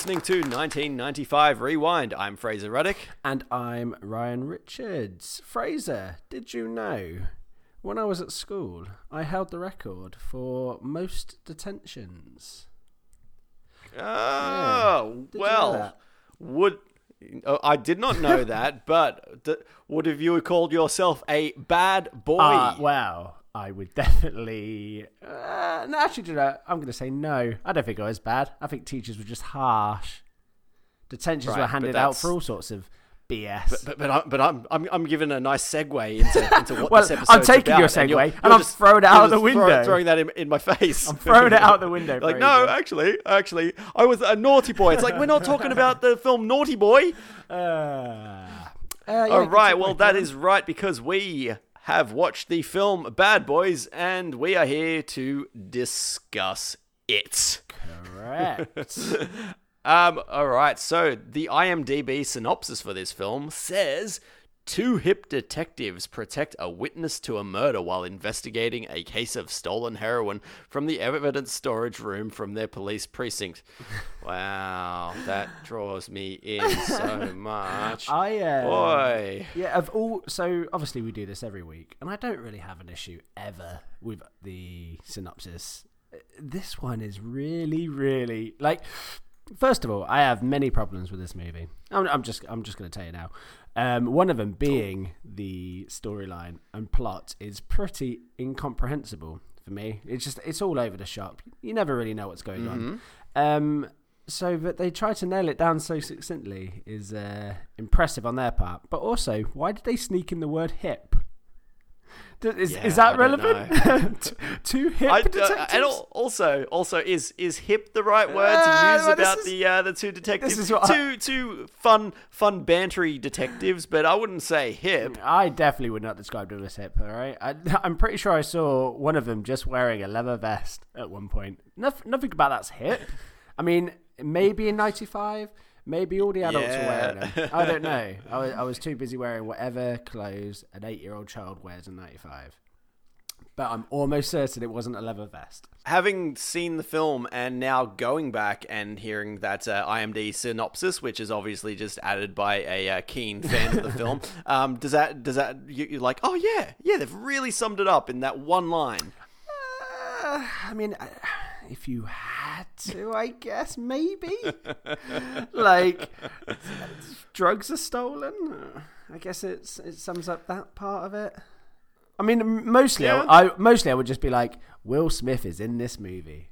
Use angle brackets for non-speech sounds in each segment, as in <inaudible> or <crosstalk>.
Listening to 1995 Rewind. I'm Fraser Ruddick. And I'm Ryan Richards. Fraser, did you know when I was at school, I held the record for most detentions? Oh, Did you know well, would. oh, I did not know <laughs> that, but d- would have you called yourself a bad boy? Uh, well, I would <laughs> definitely. Uh, no, actually, do you know, I'm going to say no. I don't think I was bad. I think teachers were just harsh. Detentions Right, were handed out for all sorts of BS. but but, I, but I'm, I'm I'm giving a nice segue into, <laughs> into what Well, this I'm episode's taking your about, and you're- segue, and you're I'm throwing it you're out the just throw- window. throwing that in, in my face. I'm throwing it out the window. <laughs> like no, actually, actually, I was a naughty boy. It's like we're not talking about the film Naughty Boy. Uh, uh, yeah, All right, well, that is right because we have watched the film Bad Boys and we are here to discuss it. correct. <laughs> Um, all right, so the IMDb synopsis for this film says two hip detectives protect a witness to a murder while investigating a case of stolen heroin from the evidence storage room from their police precinct. <laughs> Wow, that draws me in so <laughs> much. I uh, Boy. Yeah, of all. So obviously we do this every week, and I don't really have an issue ever with the synopsis. This one is really, really like. First of all, I have many problems with this movie. I'm, I'm just, I'm just going to tell you now. Um, one of them being the storyline and plot is pretty incomprehensible for me. It's just, it's all over the shop. You never really know what's going on. Um, so that they try to nail it down so succinctly is uh, impressive on their part. But also, why did they sneak in the word hip? Is, Yeah, is that don't relevant? <laughs> T- Two hip I, detectives. uh, and also, also, is is hip the right word to Uh, use this about is- the uh, the two detectives? This is what I- two two fun fun bantery detectives, but I wouldn't say hip. I definitely would not describe them as hip. All right, I, <laughs> I'm pretty sure I saw one of them just wearing a leather vest at one point. Nothing, nothing about that's hip. I mean, maybe in '95, maybe all the adults were wearing them. I don't <laughs> know. I was, I was too busy wearing whatever clothes an eight-year-old child wears in '95. But I'm almost certain it wasn't a leather vest. Having seen the film and now going back and hearing that uh, IMDb synopsis, which is obviously just added by a uh, keen fan of the film, <laughs> um, does that does that you, you're like, oh yeah, yeah, they've really summed it up in that one line. Uh, I mean, uh, if you had to, I guess maybe. <laughs> like, drugs are stolen. I guess it's it sums up that part of it. I mean, mostly, Yeah. I, I mostly I would just be like, Will Smith is in this movie.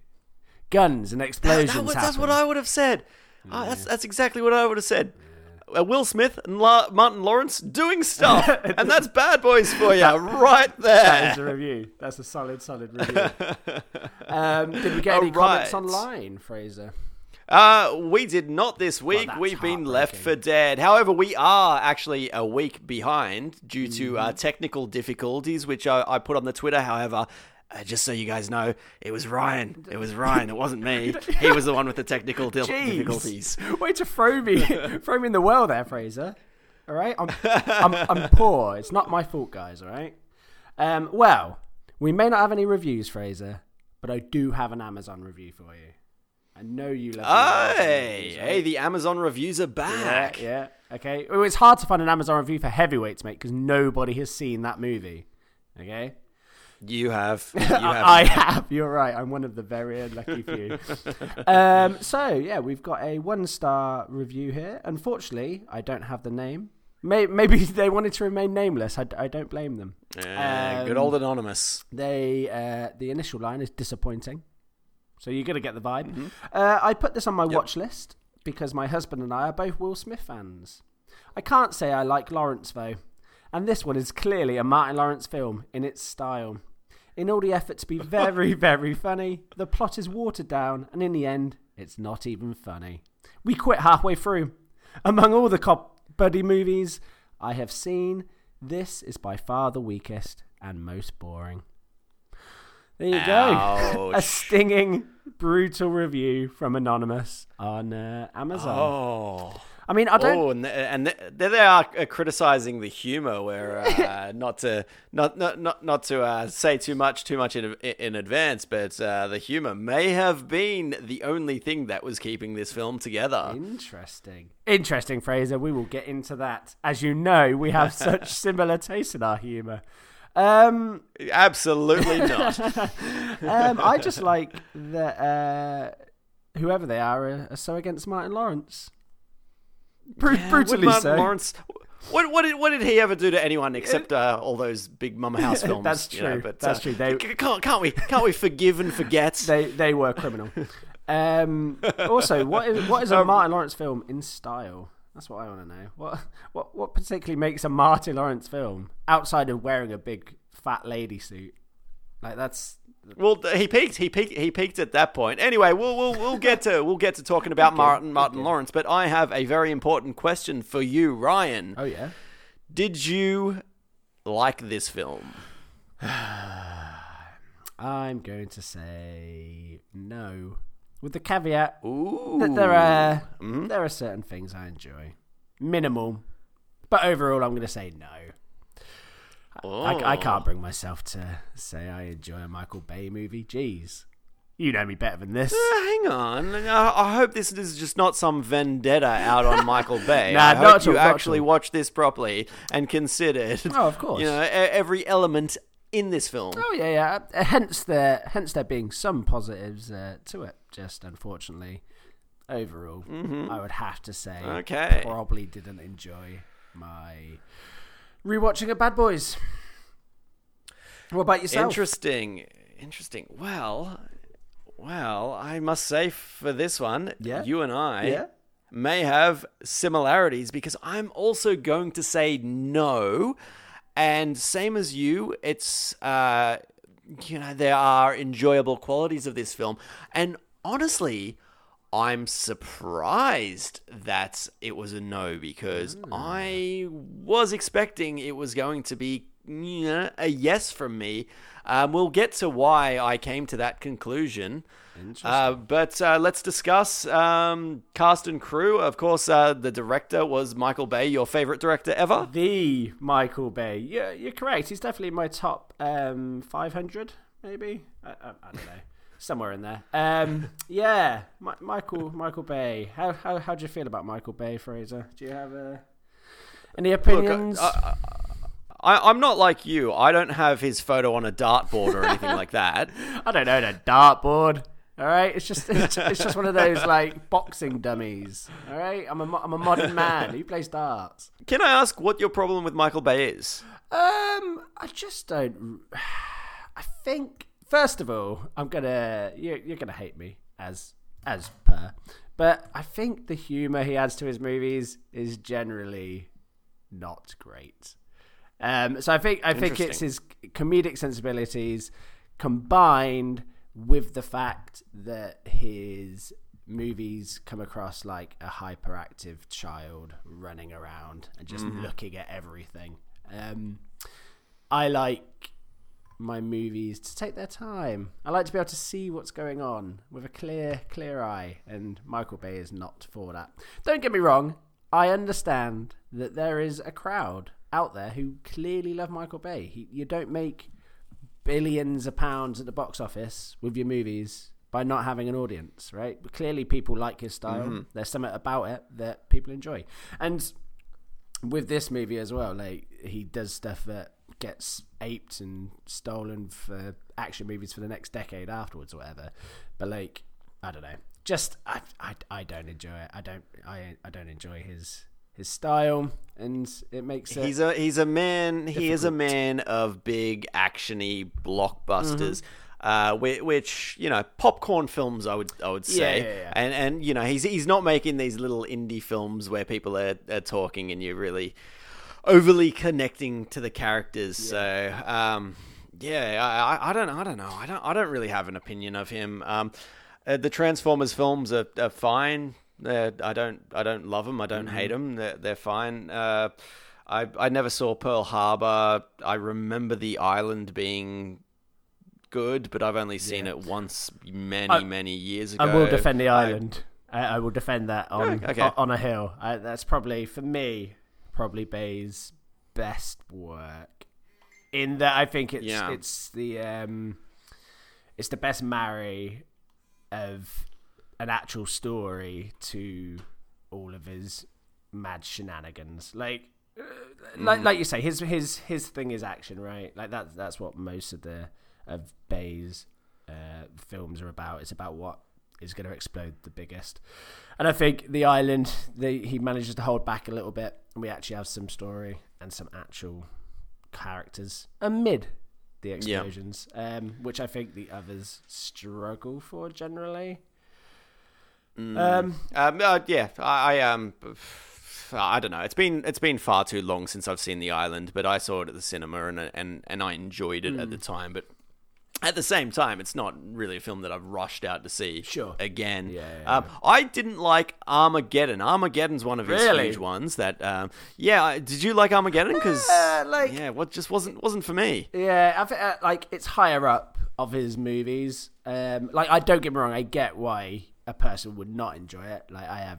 Guns and explosions. that was- happen. that's what I would have said. Uh, that's that's exactly what I would have said. Uh, Will Smith and La- Martin Lawrence doing stuff, <laughs> and that's Bad Boys for you, right there. That is a review. That's a solid, solid review. <laughs> um, did we get any All comments online, Fraser? Uh, we did not this week. that's We've been left for dead. However, we are actually a week behind due to uh, Mm-hmm. technical difficulties, which I, I put on the Twitter. However, uh, just so you guys know, it was Ryan. It was <laughs> Ryan. It wasn't me. He was the one with the technical dil- difficulties. Way to throw me, <laughs> throw me in the well there, Fraser. All right, I'm, I'm, I'm <laughs> poor. It's not my fault, guys. All right. Um, well, we may not have any reviews, Fraser, but I do have an Amazon review for you. I know you love. Hey, reviews, hey, the Amazon reviews are yeah, back. yeah. Okay. Well, it's hard to find an Amazon review for heavyweights, mate, because nobody has seen that movie. Okay. You have. <laughs> You have. I have. You're right. I'm one of the very unlucky few. <laughs> um, so yeah, we've got a one star review here. Unfortunately, I don't have the name. May- Maybe <laughs> they wanted to remain nameless. I, d- I don't blame them. Eh, good Um, old anonymous. They uh, the initial line is disappointing, so you're gonna get the vibe. Mm-hmm. Uh, I put this on my watch list because my husband and I are both Will Smith fans. I can't say I like Lawrence though, and this one is clearly a Martin Lawrence film in its style. In all the effort to be very, <laughs> very funny, the plot is watered down, and in the end, it's not even funny. We quit halfway through. Among all the cop buddy movies I have seen, this is by far the weakest and most boring. There you go. <laughs> A stinging, brutal review from Anonymous on uh, Amazon. Oh. I mean, I don't. Oh, and and there they are uh, criticizing the humor, where uh, <laughs> not to not not not not to uh, say too much too much in in advance, but uh, the humor may have been the only thing that was keeping this film together. Interesting, interesting, Fraser. We will get into that. As you know, we have <laughs> such similar tastes in our humor. Um, Absolutely <laughs> not. um, I just like that uh, whoever they are are, are so against Martin Lawrence. Bru- Yeah, brutally so. Lawrence, what what did what did he ever do to anyone except uh, all those big Mama <laughs> House films? That's you know, true. but, That's uh, true. They- can't can't we can't we forgive and forget? <laughs> They they were criminal. Um, also, what is what is a Um, Martin Lawrence film in style? That's what I want to know. What what what particularly makes a Martin Lawrence film outside of wearing a big fat lady suit? Like that's Well, he peaked. He peaked. He peaked at that point. Anyway, we'll we'll, we'll get to we'll get to talking about Martin Martin okay. Lawrence. But I have a very important question for you, Ryan. oh yeah. Did you like this film? <sighs> I'm going to say no, with the caveat Ooh, that there are Mhm. there are certain things I enjoy, minimal, but overall I'm going to say no. I, I Oh. can't bring myself to say I enjoy a Michael Bay movie. Jeez, you know me better than this. Uh, hang on. I, I hope this is just not some vendetta out on Michael <laughs> Bay. Nah, I not hope all, you not at actually all. watched this properly and considered. Oh, of course. You know every element in this film. Oh yeah, yeah. Hence there, hence there being some positives uh, to it. Just unfortunately, overall, I would have to say, Mm-hmm. Okay. probably didn't enjoy my rewatching of Bad Boys. What about yourself? Interesting. Interesting. Well, well, I must say for this one, Yeah? you and I Yeah? may have similarities because I'm also going to say no. And same as you, it's uh you know, there are enjoyable qualities of this film. And honestly, I'm surprised that it was a no because I was expecting it was going to be a yes from me. Um, we'll get to why I came to that conclusion. Uh, but uh, let's discuss um, cast and crew. Of course, uh, the director was Michael Bay, your favorite director ever. The Michael Bay. Yeah, you're correct. He's definitely in my top um, 500, maybe. I, I, I don't know. <laughs> Somewhere in there. Um, yeah, Mi- Michael Michael Bay. How, how how do you feel about Michael Bay, Fraser? Do you have uh, any Look, opinions? I, I, I'm not like you. I don't have his photo on a dartboard or anything like that. <laughs> I don't know, a dartboard. All right, it's just it's, it's just one of those like boxing dummies. All right, I'm a I'm a modern man who plays darts. Can I ask what your problem with Michael Bay is? Um, I just don't. I think first of all, I'm gonna you're, you're gonna hate me as as per, but I think the humor he adds to his movies is generally not great. Um, so I think I think it's his comedic sensibilities combined with the fact that his movies come across like a hyperactive child running around and just looking at everything. Um, I like my movies to take their time. I like to be able to see what's going on with a clear, clear eye, and Michael Bay is not for that. Don't get me wrong, I understand that there is a crowd out there who clearly love Michael Bay. He, you don't make billions of pounds at the box office with your movies by not having an audience, right? But clearly, people like his style. Mm-hmm. There's something about it that people enjoy, and with this movie as well, like he does stuff that gets aped and stolen for action movies for the next decade afterwards or whatever. But like, I don't know. Just I, I, I don't enjoy it. I don't I I don't enjoy his his style and it makes it He's a he's a man. He is a man of big actiony blockbusters. Uh, which, which you know, popcorn films, I would I would say, Yeah, yeah, yeah. and and you know, he's he's not making these little indie films where people are, are talking and you're really overly connecting to the characters. So, um, yeah, I, I I don't I don't know I don't I don't really have an opinion of him. Um, uh, the Transformers films are, are fine. They're, I don't I don't love them. I don't hate them. They're, they're fine. Uh, I I never saw Pearl Harbor. I remember the island being good, but I've only seen it once many I- many years ago. I will defend the island. I, I will defend that on okay. on, on a hill. I, that's probably for me, probably Bay's best work. In that, I think it's Yeah. it's the um, it's the best marry of an actual story to all of his mad shenanigans. Like, uh, like, like you say, his his his thing is action, right? Like that's that's what most of the of Bay's uh, films are about. It's about what is going to explode the biggest. And I think the island, the, he manages to hold back a little bit, and we actually have some story and some actual characters amid the explosions, um, which I think the others struggle for generally. Um, Um, uh, yeah, I, I um, I don't know. It's been it's been far too long since I've seen The Island, but I saw it at the cinema and and and I enjoyed it Hmm. at the time. But at the same time, it's not really a film that I've rushed out to see. Sure. Again, Yeah, yeah, um, I didn't like Armageddon. Armageddon's one of his Really? huge ones. That um, yeah, did you like Armageddon? Because Uh, like- yeah, what just wasn't wasn't for me. Yeah, I think uh, like it's higher up of his movies. Um, like I don't get me wrong, I get why a person would not enjoy it. Like I have,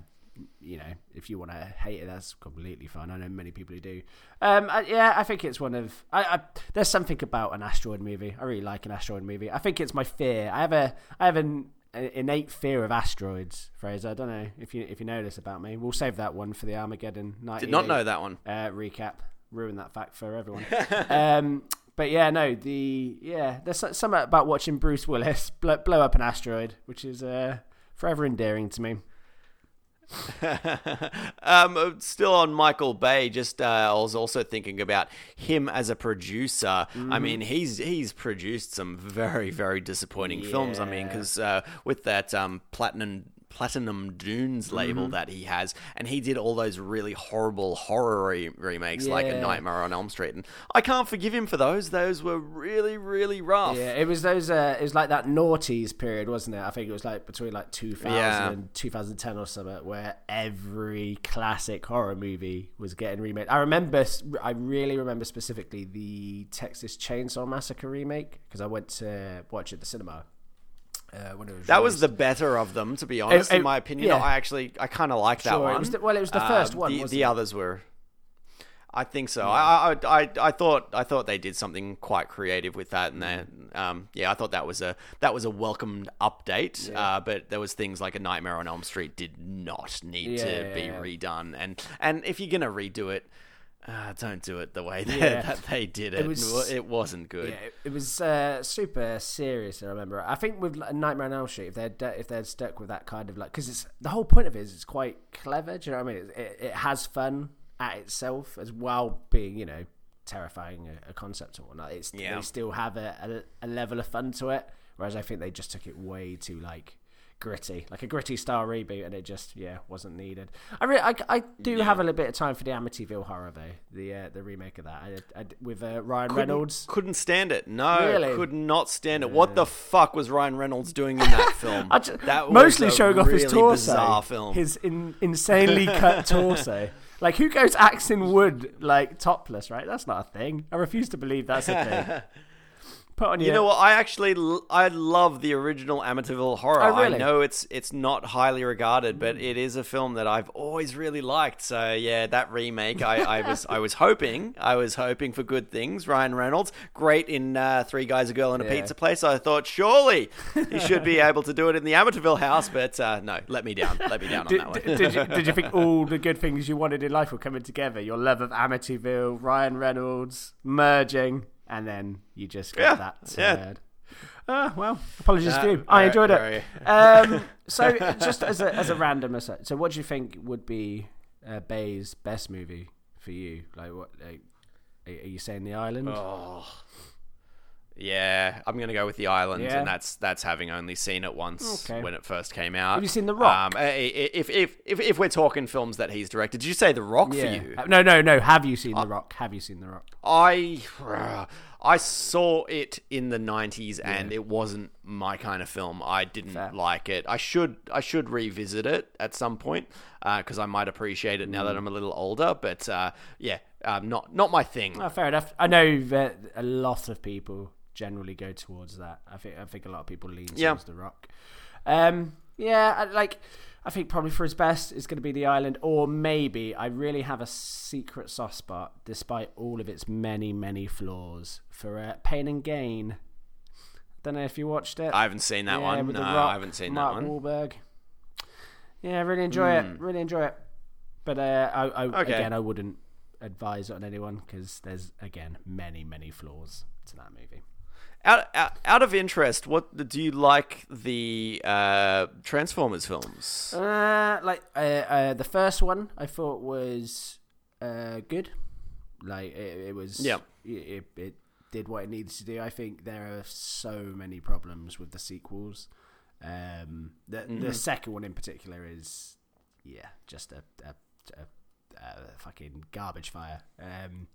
you know, if you want to hate it, that's completely fine. I know many people who do. Um, I, yeah, I think it's one of. I, I there's something about an asteroid movie. I really like an asteroid movie. I think it's my fear. I have a I have an, an innate fear of asteroids. Fraser, I don't know if you if you know this about me. We'll save that one for the Armageddon. Did not know that one. uh, recap. Ruin that fact for everyone. <laughs> um, but yeah, no, the yeah, there's so- something about watching Bruce Willis blow, blow up an asteroid, which is uh, forever endearing to me. <laughs> um, uh, still on Michael Bay. Just uh, I was also thinking about him as a producer. Mm-hmm. I mean, he's he's produced some very very disappointing films. I mean, because uh, with that um, platinum platinum dunes label Mm-hmm. that he has and he did all those really horrible horror re- remakes like a nightmare on elm street and i can't forgive him for those those were really really rough Yeah, it was those. Uh, it was like that noughties period, wasn't it? I think it was like between like 2000 Yeah. and 2010 or something, where every classic horror movie was getting remade. I remember, I really remember specifically the Texas Chainsaw Massacre remake because I went to watch it at the cinema. Uh, when it was that was the better of them, to be honest. it- in my opinion, yeah. I actually I kind of like that Sure, it one. the- well, it was the Uh, first one, The, the it? others were. I think so. I, I I I thought I thought they did something quite creative with that, and then um, yeah, I thought that was a that was a welcomed update. Uh, but there was things like a Nightmare on Elm Street did not need Yeah, to yeah, be yeah. redone, and and if you're gonna redo it. Uh, don't do it the way that, Yeah. that they did it. It, was- wasn't good. Yeah, it- it was uh, super serious. I remember. I think with Nightmare on Elm Street, if they'd if they'd stuck with that kind of like, because it's the whole point of it is it's quite clever. Do you know what I mean? It, it, it has fun at itself as well being you know terrifying a, a concept and whatnot. It's Yeah. they still have a, a, a level of fun to it, whereas I think they just took it way too like gritty, like a gritty style reboot, and it just yeah wasn't needed. I really, I, I do have a little bit of time for the Amityville Horror though, the uh, the remake of that I, I, with uh, Ryan Reynolds. Couldn't stand it. No, Really? could not stand it. What the fuck was Ryan Reynolds doing in that <laughs> film? I ju- that was mostly showing off his torso, Bizarre film. his in, insanely cut <laughs> torso. Like who goes axing wood like topless? Right, that's not a thing. I refuse to believe that's a thing. <laughs> Put on You your, know what? I actually l- I love the original Amityville Horror. Oh, really? I know it's it's not highly regarded, but it is a film that I've always really liked. So yeah, that remake, I, I was I was hoping I was hoping for good things. Ryan Reynolds, great in uh, Three Guys, a Girl, and a Yeah. Pizza Place. I thought surely he <laughs> should be able to do it in the Amityville house, but uh, no, let me down. Let me down on Did, that one. did, did you, did you think <laughs> all the good things you wanted in life were coming together? Your love of Amityville, Ryan Reynolds merging, and then you just got Yeah, that. yeah. Ah, well, apologies Uh, to you. I very- enjoyed it. Um, <laughs> so, just as a as a random aside, so what do you think would be uh, Bay's best movie for you? Like, what? Like, are are you saying The Island? Oh. Yeah, I'm gonna go with the island, Yeah. and that's that's having only seen it once Okay. when it first came out. Have you seen The Rock? Um, if, if if if we're talking films that he's directed, did you say The Rock yeah. for you? Uh, No, no, no. Have you seen The Rock? Have you seen The Rock? I I saw it in the 90s, and it wasn't my kind of film. I didn't Fair. like it. I should I should revisit it at some point because I might appreciate it now Mm. that I'm a little older. But uh, yeah, um, not not my thing. Oh, fair enough. I know that a lot of people generally go towards that. I think I think a lot of people lean Yeah. towards The Rock. Um, yeah, I, like I think probably for his best is going to be the island, or maybe I really have a secret soft spot, despite all of its many, many flaws, for uh, Pain and Gain. Don't know if you watched it. I haven't seen that Yeah, one. No, Rock, I haven't seen Mark that one. Wahlberg. Yeah, really enjoy Hmm. it. Really enjoy it. But uh, I, I Okay. again, I wouldn't advise it on anyone because there's again many, many flaws to that movie. Out, out, out of interest, what do you like the uh, Transformers films? Uh, like uh, uh, the first one, I thought was uh, good. Like it, it was. Yeah. It, it, did what it needed to do. I think there are so many problems with the sequels. Um, the Mm-hmm. the second one in particular is, yeah, just a a, a, fucking garbage fire. Um,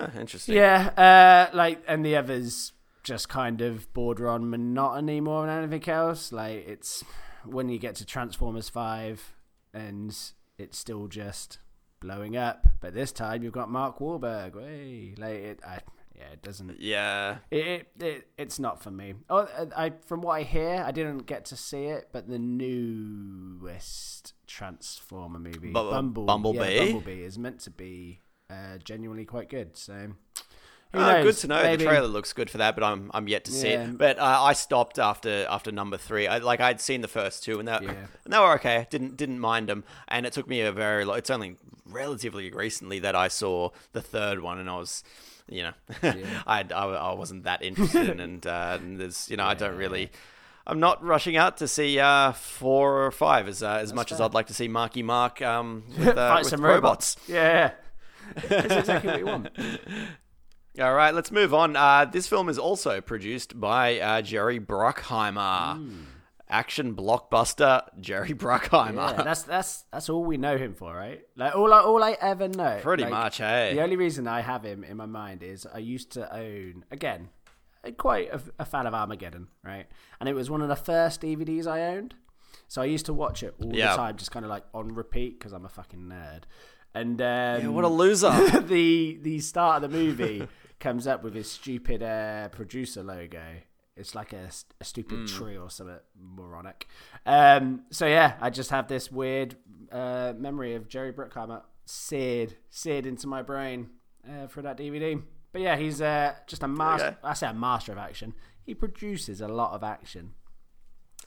Ah, interesting. yeah, uh, like and the others just kind of border on monotony more than anything else. Like it's when you get to Transformers Five, and it's still just blowing up. But this time you've got Mark Wahlberg. Hey, like it, I, yeah, it doesn't. Yeah. It, it, it it's not for me. Oh, I from what I hear, I didn't get to see it, but the newest Transformer movie, Bu- Bumble, Bumblebee? yeah, Bumblebee, is meant to be uh, genuinely quite good. So, Oh, good to know. Maybe- The trailer looks good for that, but I'm I'm yet to see Yeah. it. But uh, I stopped after after number three. I, like I'd seen the first two, and that Yeah. and they were okay. Didn't didn't mind them, and it took me a very. lo- It's only relatively recently that I saw the third one, and I was. You know, <laughs> I, I I wasn't that interested, in, and, uh, and there's you know I don't really, I'm not rushing out to see uh, four or five as uh, as much as. I'd like to see Marky Mark um, <laughs> with, uh, Fight with some robots. Yeah, <laughs> that's exactly what you want. All right, let's move on. Uh, this film is also produced by uh, Jerry Bruckheimer. Action blockbuster Jerry Bruckheimer. Yeah, that's <laughs> that's that's all we know him for, right? Like all I, all I ever know. Pretty like, much, hey. The only reason I have him in my mind is I used to own again, quite a, a fan of Armageddon, right? And it was one of the first DVDs I owned, so I used to watch it all Yeah. the time, just kind of like on repeat because I'm a fucking nerd. And um, Yeah, what a loser. <laughs> the the start of the movie <laughs> comes up with his stupid uh, producer logo. It's like a, a stupid tree or something moronic. Um, so yeah, I just have this weird uh, memory of Jerry Bruckheimer seared seared into my brain uh, for that DVD. But yeah, he's uh, just a master. I say a master of action. He produces a lot of action.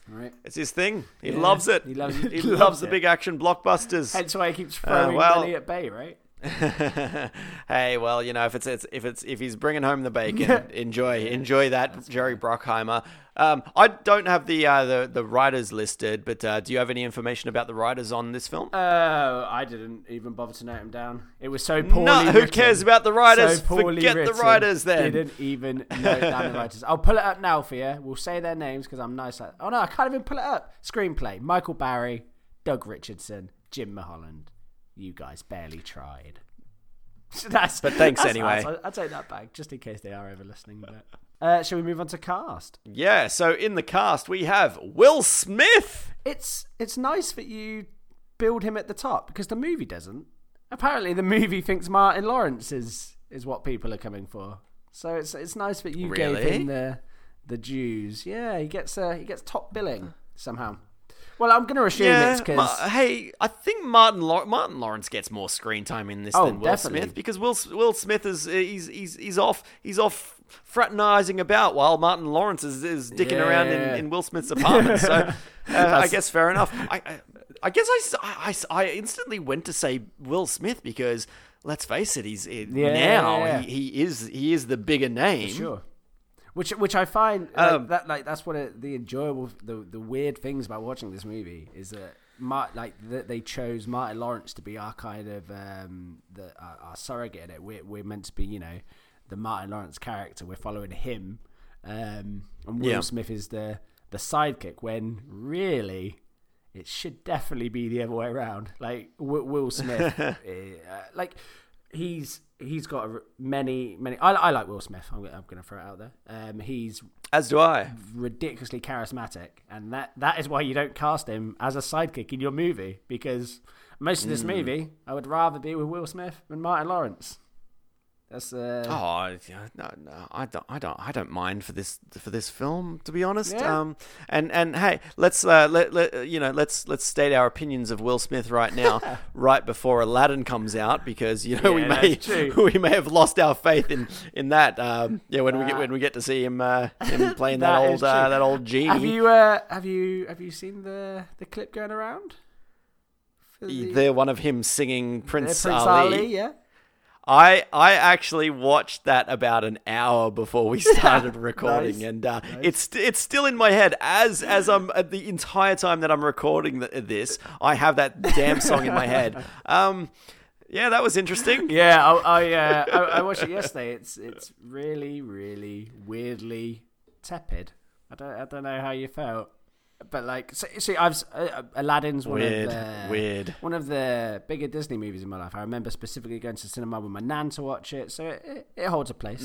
Right. It's his thing. He Yeah, loves it. he loves- <laughs> he he loves, loves the big action blockbusters. Hence why he keeps throwing well- money at Bay, right? <laughs> hey, well, you know, if it's, it's if it's if he's bringing home the bacon, enjoy enjoy that, Jerry Bruckheimer. Um, I don't have the uh, the the writers listed, but uh, do you have any information about the writers on this film? Oh, I didn't even bother to note him down. It was so poorly. no, who written, cares about the writers? So Forget the written, writers then. Didn't even note down the <laughs> writers. I'll pull it up now for you. We'll say their names because I'm nice. Like, oh no, I can't even pull it up. Screenplay: Michael Barry, Doug Richardson, Jim Mulholland. You guys barely tried. <laughs> that's, But thanks that's anyway. nice. I'll, I'll take that back just in case they are ever listening. But uh, shall we move on to cast? Yeah, so in the cast we have Will Smith. it's it's nice that you build him at the top because the movie doesn't. Apparently, the movie thinks Martin Lawrence is is what people are coming for. So it's it's nice that you gave him the the dues. Yeah, he gets uh, he gets top billing somehow. Well, I'm going to assume it's because Ma- hey, I think Martin Lau- Martin Lawrence gets more screen time in this Oh, than Will definitely. Smith because Will Will Smith is he's he's he's off he's off fraternizing about while Martin Lawrence is, is dicking around in, in Will Smith's apartment. So <laughs> uh, I guess fair enough. I, I, I guess I, I- I instantly went to say Will Smith because let's face it, he's Yeah, now yeah, yeah. He, he is he is the bigger name. sure. Which, which I find like, Um, that like that's what it, the enjoyable, the the weird things about watching this movie is that Mar- like that they chose Martin Lawrence to be our kind of um the our, our surrogate in it. We're we're meant to be you know the Martin Lawrence character. We're following him, um, and Will Yeah. Smith is the the sidekick. When really. It should definitely be the other way around. Like Will, Will Smith, <laughs> uh, like he's he's got a, many many. I, I like Will Smith. I'm, I'm going to throw it out there. Um, he's As do I. ridiculously charismatic, and that that is why you don't cast him as a sidekick in your movie because most of this movie I would rather be with Will Smith than Martin Lawrence. That's uh, Oh yeah, no, no, I don't, I don't, I don't mind for this for this film, to be honest. Yeah. Um, and and hey, let's uh, let, let you know, let's let's state our opinions of Will Smith right now, <laughs> right before Aladdin comes out, because you know we may <laughs> we may have lost our faith in in that. Um, yeah, when we get when we get to see him uh, him <laughs> playing that, That old uh, that old genie. have you uh, have you have you seen the the clip going around? The- the one of him singing uh, Prince, Prince Ali. Ali, yeah. I I actually watched that about an hour before we <laughs> started recording, Nice. and uh, it's it's still in my head as as I'm uh, the entire time that I'm recording th- this. I have that damn song in my head. <laughs> Um, yeah, that was interesting. Yeah, I I, uh, I I watched it yesterday. It's it's really really weirdly tepid. I don't I don't know how you felt, but like so, see, I've uh, Aladdin's one Weird, of the weird. one of the bigger Disney movies in my life. I remember specifically going to cinema with my nan to watch it, so it, it, it holds a place.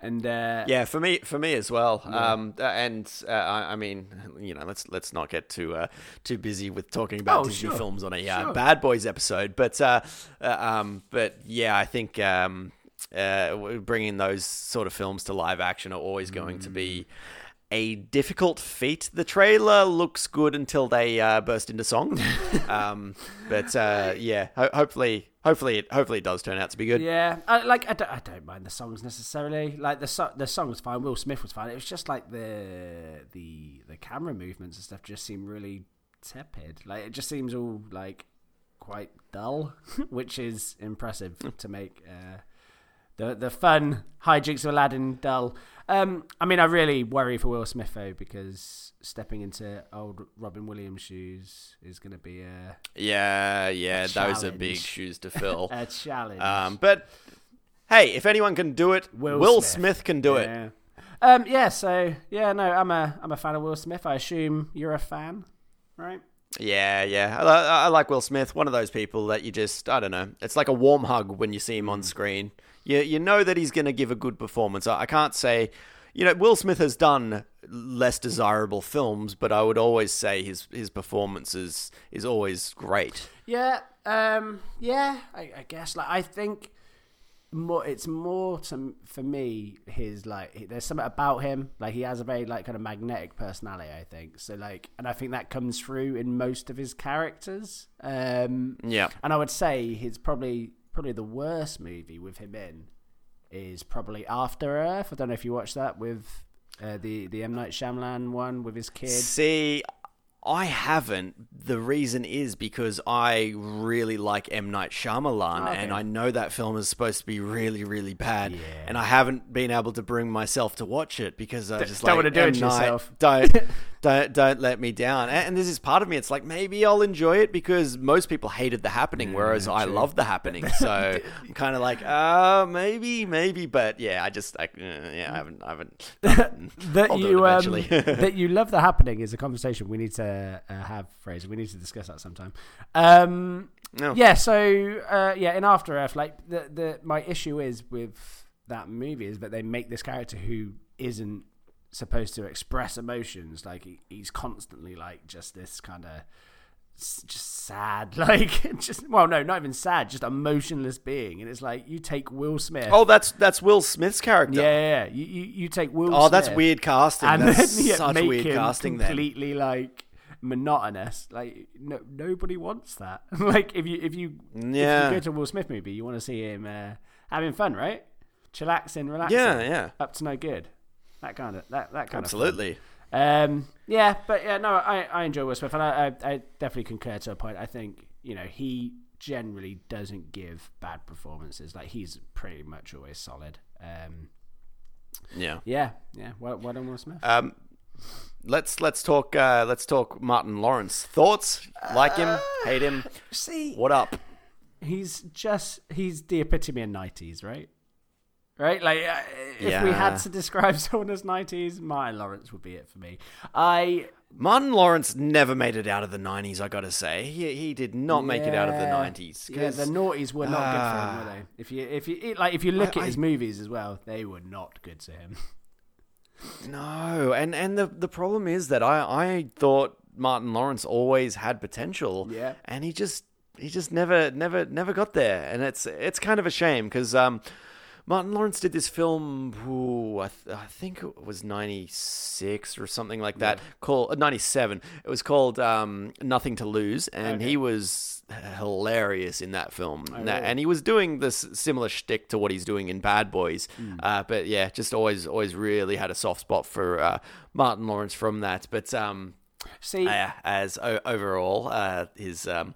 And uh, Yeah, for me, for me as well. Um, uh, and uh, I, I mean, you know, let's let's not get too uh, too busy with talking about Oh, Disney sure. films on a uh, Sure. Bad Boys episode. But uh, uh, um, but yeah, I think um, uh, bringing those sort of films to live action are always going to be. A difficult feat. The trailer looks good until they uh, burst into song, <laughs> um, but uh, yeah, ho- hopefully, hopefully, it hopefully it does turn out to be good. Yeah, I, like I don't, I don't mind the songs necessarily. Like the so- the song was fine. Will Smith was fine. It was just like the the the camera movements and stuff just seem really tepid. Like it just seems all like quite dull, <laughs> which is impressive to make uh, the the fun hijinks of Aladdin dull. Um, I mean, I really worry for Will Smith though because stepping into old Robin Williams shoes is going to be a Yeah, yeah, those are big shoes to fill. <laughs> a challenge. Um, but hey, if anyone can do it, Will, Will Smith. Smith. can do it. Yeah. Um, yeah, so yeah, no, I'm a I'm a fan of Will Smith. I assume you're a fan, right? Yeah, yeah. I, I like Will Smith. One of those people that you just, I don't know. It's like a warm hug when you see him on Mm. screen. You you know that he's going to give a good performance. I, I can't say, you know, Will Smith has done less desirable films, but I would always say his his performance is is always great. Yeah, um, yeah, I, I guess. Like, I think more. It's more to for me. His like, there's something about him. Like, he has a very like kind of magnetic personality. I think so. Like, and I think that comes through in most of his characters. Um, Yeah. and I would say he's probably probably the worst movie with him in is probably After Earth. I don't know if you watched that with uh, the the M Night Shyamalan one with his kid. See, I haven't. The reason is because I really like M Night Shyamalan, Okay. and I know that film is supposed to be really, really bad, Yeah. and I haven't been able to bring myself to watch it because I just don't like wanna do M. it to Night, yourself. Don't, <laughs> don't, don't let me down. And, and this is part of me. It's like maybe I'll enjoy it because most people hated the happening, whereas I love the happening. So <laughs> I'm kind of like, uh, maybe, maybe, but yeah, I just, I, uh, yeah, I haven't, I haven't. <laughs> that I'll do it you um, <laughs> that you love the happening is a conversation we need to uh, have, Fraser. We need to discuss that sometime. Um, No. Yeah. So uh, yeah, in After Earth, like the the my issue is with that movie is that they make this character who isn't supposed to express emotions. Like he, he's constantly like just this kind of just sad, <laughs> like just well, no, not even sad, just emotionless being. And it's like you take Will Smith. Oh, that's that's Will Smith's character. yeah, yeah, yeah. You, you you take Will. Oh, that's weird casting. and that's then <laughs> yeah, such make weird him casting. Then completely like monotonous. Like no, nobody wants that. <laughs> like if you if you Yeah. if you go to a Will Smith movie, you want to see him uh, having fun, right? Chillaxing, relaxing. yeah, yeah, Up to no good. That kind of that that kind of absolutely. um, yeah, but yeah, no, I, I enjoy Will Smith, and I, I, I definitely concur to a point. I think you know he generally doesn't give bad performances. Like he's pretty much always solid. Um, Yeah. yeah, yeah. Well, well done, Will Smith. Um, let's let's talk uh, let's talk Martin Lawrence. Thoughts? Like him? Hate him? See, What up? he's just he's the epitome of nineties, right? Right, like uh, if we had to describe <laughs> someone as nineties, Martin Lawrence would be it for me. I Martin Lawrence never made it out of the '90s. I gotta say, he he did not make it out of the '90s. Yeah, the noughties were not good for him, were Ah. they? If you if you like if you look I- at his I- movies as well, they were not good to him. <laughs> no, and and the the problem is that I I thought Martin Lawrence always had potential. Yeah. and he just he just never never never got there, and it's it's kind of a shame because um. Martin Lawrence did this film. Ooh, I, th- I think it was ninety six or something like that. Called uh, ninety seven. It was called um, Nothing to Lose, and Okay. he was hilarious in that film. Oh, And really? And he was doing this similar shtick to what he's doing in Bad Boys. Hmm. Uh, but yeah, just always always really had a soft spot for uh, Martin Lawrence from that. But um, See, uh, as o- overall, uh, his um,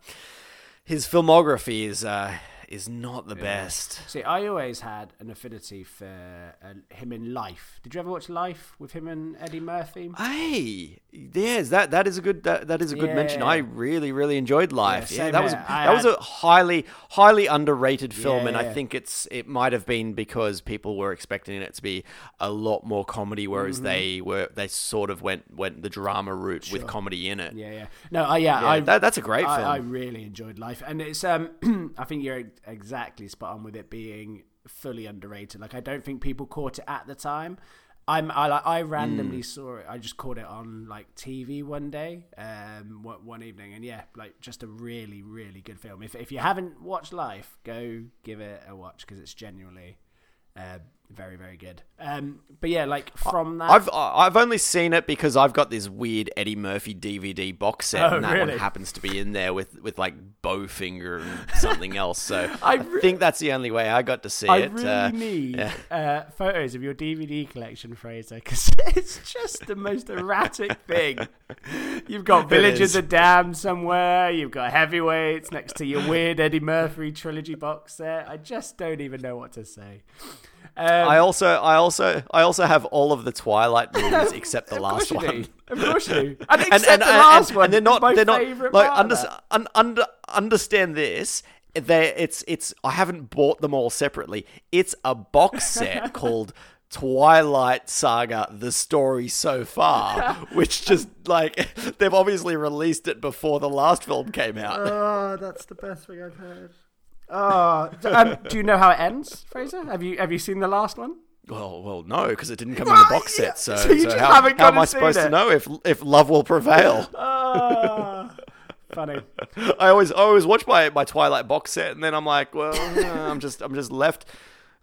his filmography is uh, is not the best. see, I always had an affinity for uh, him in Life. Did you ever watch Life with him and Eddie Murphy? Hey, yes, that that is a good that, that is a good mention. I really really enjoyed Life. Yeah, Yeah, that was here. I that was a highly highly underrated film, Yeah, and I think it's it might have been because people were expecting it to be a lot more comedy, whereas Mm-hmm. they were they sort of went went the drama route with comedy in it. Yeah, yeah. No, I yeah, Yeah, I that- that's a great I, film. I really enjoyed Life, and it's um, <clears throat> I think you're exactly spot on with it being fully underrated. Like I don't think people caught it at the time. I'm I like I Mm. randomly saw it. I just caught it on like TV one day, um, one, one evening, and yeah, like just a really really good film. If if you haven't watched Life, go give it a watch because it's genuinely. Uh, very very good. Um, but yeah, like from that, I've I've only seen it because I've got this weird Eddie Murphy DVD box set, Oh, and that really? one happens to be in there with with like Bowfinger and something else. So <laughs> I I, think that's the only way I got to see I it. really Uh, need yeah. uh, photos of your DVD collection, Fraser, because <laughs> it's just the most erratic <laughs> thing. You've got Village of Damned somewhere. You've got Heavyweights next to your weird Eddie Murphy trilogy box set. I just don't even know what to say. Um, I also I also I also have all of the Twilight movies <laughs> except the of last you one. do. Of course you do. <laughs> And except the and, last and, one. and they're not my they're not like under, un, under understand this they it's it's I haven't bought them all separately it's a box set <laughs> called Twilight Saga the story so far which just like they've obviously released it before the last film came out Oh, that's the best thing I've heard. Oh, um, do you know how it ends, Fraser? Have you have you seen the last one? well well no because it didn't come in the box set so, so you so how, how am I supposed it. to know if if love will prevail Oh, <laughs> funny. <laughs> I always I always watch my, my Twilight box set, and then I'm like, well, <laughs> yeah, I'm just I'm just left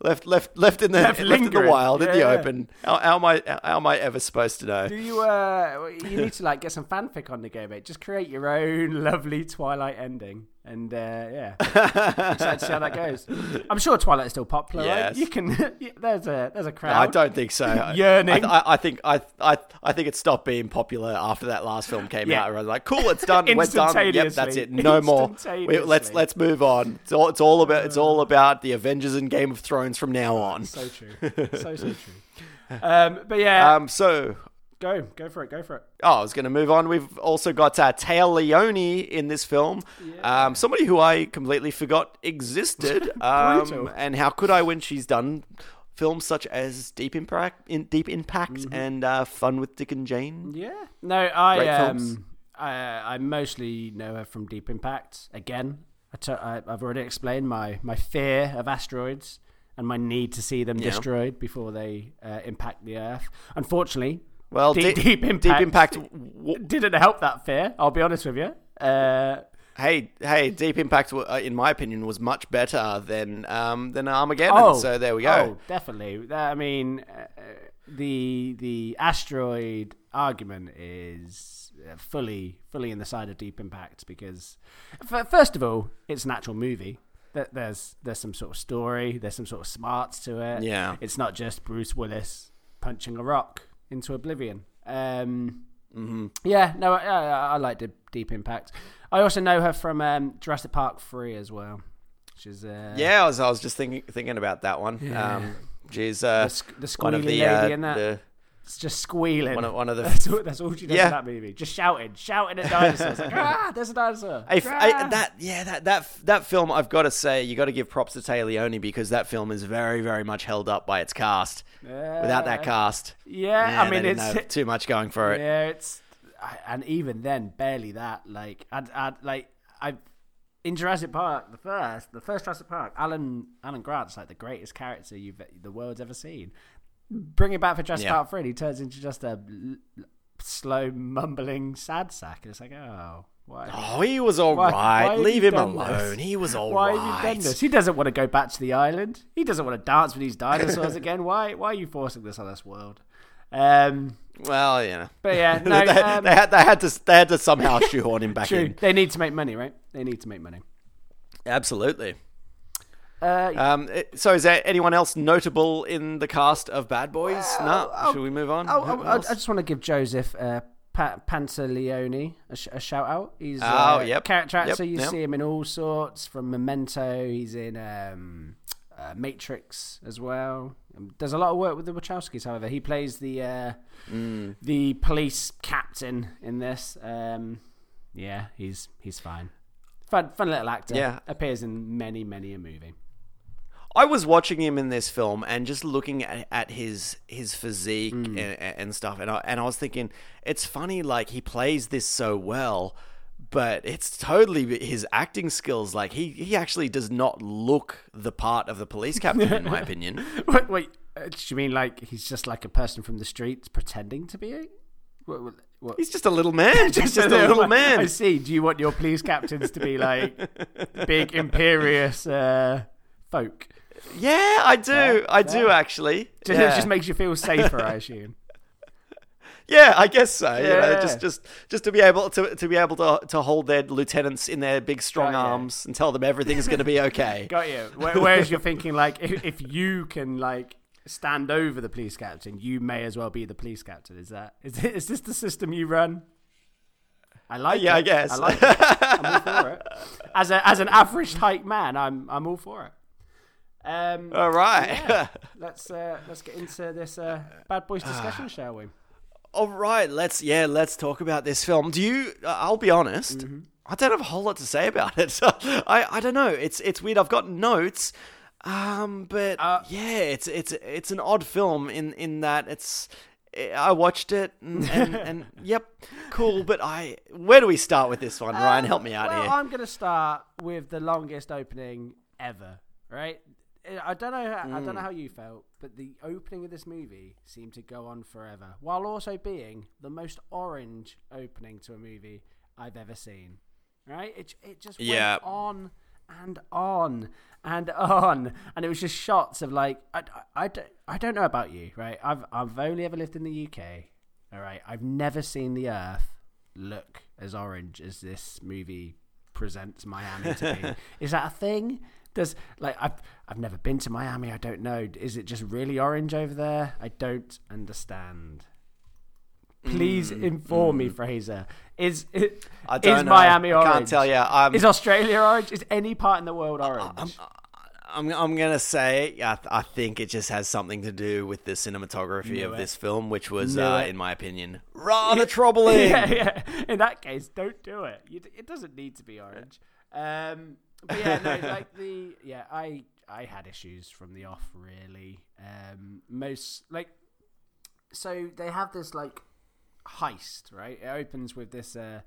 left left left in the Left left, in the wild in the Yeah. open. How, how am I how am I ever supposed to know? Do you uh you need to like get some fanfic on the go, mate. Just create your own lovely Twilight ending. And uh yeah. <laughs> Excited to see how that goes. I'm sure Twilight is still popular, right? You can <laughs> there's a there's a crowd. No, I don't think so. <laughs> I- Yearning. I, I, I think I, I I think it stopped being popular after that last film came Yeah. out. I was like, cool, it's done. We're done. Yep, that's it. No more. We, let's let's move on. It's all it's all about it's all about the Avengers and Game of Thrones from now on. so true. So so true. Um but yeah, Um, so go go for it, go for it. Oh, I was going to move on. We've also got uh, Leoni in this film. Um, somebody who I completely forgot existed. <laughs> Um, and how could I when she's done films such as Deep Impact, in Deep Impact, Mm-hmm. and uh, Fun with Dick and Jane? Yeah. No, I um. I, I mostly know her from Deep Impact. Again, I t- I, I've already explained my my fear of asteroids and my need to see them Yeah. destroyed before they uh, impact the Earth. Unfortunately, Well, Deep, Deep, Deep Impact, Deep Impact. w- didn't help that fear. I'll be honest with you. Uh, hey, hey, Deep Impact, uh, in my opinion, was much better than um, than Armageddon. oh, so there we go. Oh, definitely. I mean, uh, the the asteroid argument is uh, fully fully in the side of Deep Impact because, f- first of all, it's an actual movie. There- There's there's some sort of story. There's some sort of smarts to it. Yeah. it's not just Bruce Willis punching a rock into oblivion. Um, Mm-hmm. Yeah, no, I, I, I like Deep, Deep Impact. I also know her from um, Jurassic Park Three as well. She's uh, Yeah, I was, I was just thinking thinking about that one. Yeah. Um, she's the, uh, the one of the, lady uh, in that. the It's just squealing. one of, one of the <laughs> that's, all, that's all she does Yeah. in that movie. Just shouting, shouting at dinosaurs. like, <laughs> ah, there's a dinosaur. I f- Ah. I- that yeah that that that film I've got to say you got to give props to Téa Leoni because that film is very very much held up by its cast. Without that cast, Yeah, man, I mean it's too much going for it. yeah, it's and even then barely that. Like I'd, I'd like I in Jurassic Park, the first, the first Jurassic Park, Alan Alan Grant's like the greatest character you've the world's ever seen. Bring it back for Jurassic Yeah. Park Three, he turns into just a slow mumbling sad sack. And it's like, oh, why? Oh, he was all Why- right. why Leave him done this? alone. He was all why right. have you done this? He doesn't want to go back to the island. He doesn't want to dance with these dinosaurs <laughs> again. Why? Why are you forcing this on this world? Um, Well, you know. but yeah, <laughs> no, they, um, they had they had to they had to somehow <laughs> shoehorn him back true. in. They need to make money, right? They need to make money. Absolutely. Uh, Um, so, is there anyone else notable in the cast of Bad Boys? no. Should we move on? Oh, Who oh, I, just want to give Joseph uh, pa- Pantoliano a, sh- a shout out. He's Oh, uh, yep. character actor. Yep, you yep. see him in all sorts. From Memento, he's in um, uh, Matrix as well. Um, Does a lot of work with the Wachowskis. However, he plays the uh, Mm. the police captain in this. Um, yeah, he's he's fine. Fun, fun little actor. Yeah. appears in many, many a movie. I was watching him in this film and just looking at, at his his physique Mm. and, and stuff, and I, and I was thinking, it's funny, like he plays this so well, but it's totally his acting skills. Like he he actually does not look the part of the police captain, in my <laughs> opinion. Wait, wait. Uh, do you mean like he's just like a person from the streets pretending to be a? What, what, what? He's just a little man. <laughs> He's just a little man. I see. Do you want your police captains to be like big <laughs> imperious uh, folk? Yeah, I do. Fair, I do actually. Just, yeah. It just makes you feel <laughs> safer, I assume. Yeah, I guess so. You know, just just just to be able to to be able to to hold their lieutenants in their big strong Got arms and tell them everything's going to be <laughs> okay. Got you. Where- Whereas you're thinking like if, if you can like stand over the police captain, you may as well be the police captain. Is that is, it, <laughs> is this the system you run? I like Yeah, it. I guess. I like it. I'm all for it. As a as an average height man, I'm I'm all for it. Um, All right. yeah. <laughs> let's uh, let's get into this uh, bad boys discussion, shall we? All right, let's yeah, let's talk about this film. Do you? Uh, I'll be honest. Mm-hmm. I don't have a whole lot to say about it. <laughs> I I don't know. It's it's weird. I've got notes, um, but Uh, yeah, it's it's it's an odd film in in that it's. I watched it and, and, <laughs> and yep, cool. But I, where do we start with this one, Ryan? Help me out well, here. I'm going to start with the longest opening ever. Right? I don't know. How, I Mm. don't know how you felt, but the opening of this movie seemed to go on forever, while also being the most orange opening to a movie I've ever seen. Right? It it just went Yeah. on and on and on, and it was just shots of like I, I, I, don't, I don't know about you, right? I've I've only ever lived in the UK. All right, I've never seen the Earth look as orange as this movie presents Miami to be. <laughs> Is that a thing? Does like I've I've never been to Miami. I don't know. Is it just really orange over there? I don't understand. Please inform me, Fraser. Is it Mm, I don't is know. Miami I orange? can't tell you. I'm, Is Australia orange? Is any part in the world orange? I'm, I'm gonna say I, I think it just has something to do with the cinematography Knew of it. this film, which was, uh, in my opinion, rather <laughs> troubling. yeah, yeah. In that case, don't do it. You, it doesn't need to be orange. Um, <laughs> but yeah, no, like the yeah, I I had issues from the off really. Um, most like so they have this like heist, right? It opens with this uh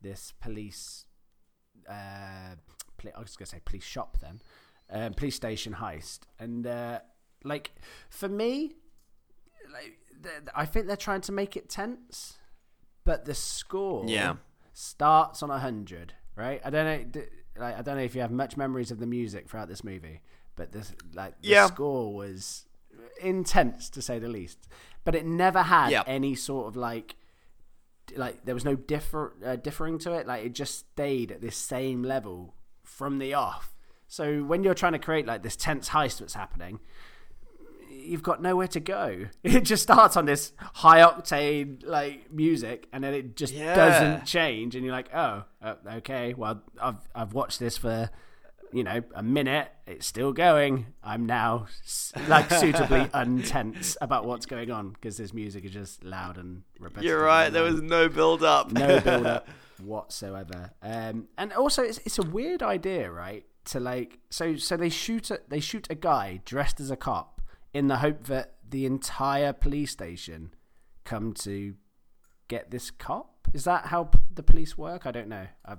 this police uh poli- I was gonna say police shop then, um, police station heist, and uh, like for me, like I think they're trying to make it tense, but the score Yeah. starts on a hundred, right? I don't know, like I don't know if you have much memories of the music throughout this movie, but this like the Yeah. score was intense to say the least. But it never had Yeah. any sort of like like there was no differ uh, differing to it. Like it just stayed at this same level from the off. So when you're trying to create like this tense heist that's happening, you've got nowhere to go. <laughs> It just starts on this high octane like music, and then it just Yeah. doesn't change. And you're like, oh, uh, okay. Well, I've I've watched this for you know a minute. It's still going. I'm now like suitably <laughs> untense about what's going on because this music is just loud and repetitive. You're right. There was no build up. no build up <laughs> whatsoever. Um, and also, it's it's a weird idea, right? To like, so so they shoot a, they shoot a guy dressed as a cop in the hope that the entire police station come to get this cop. Is that how p- the police work? I don't know. I,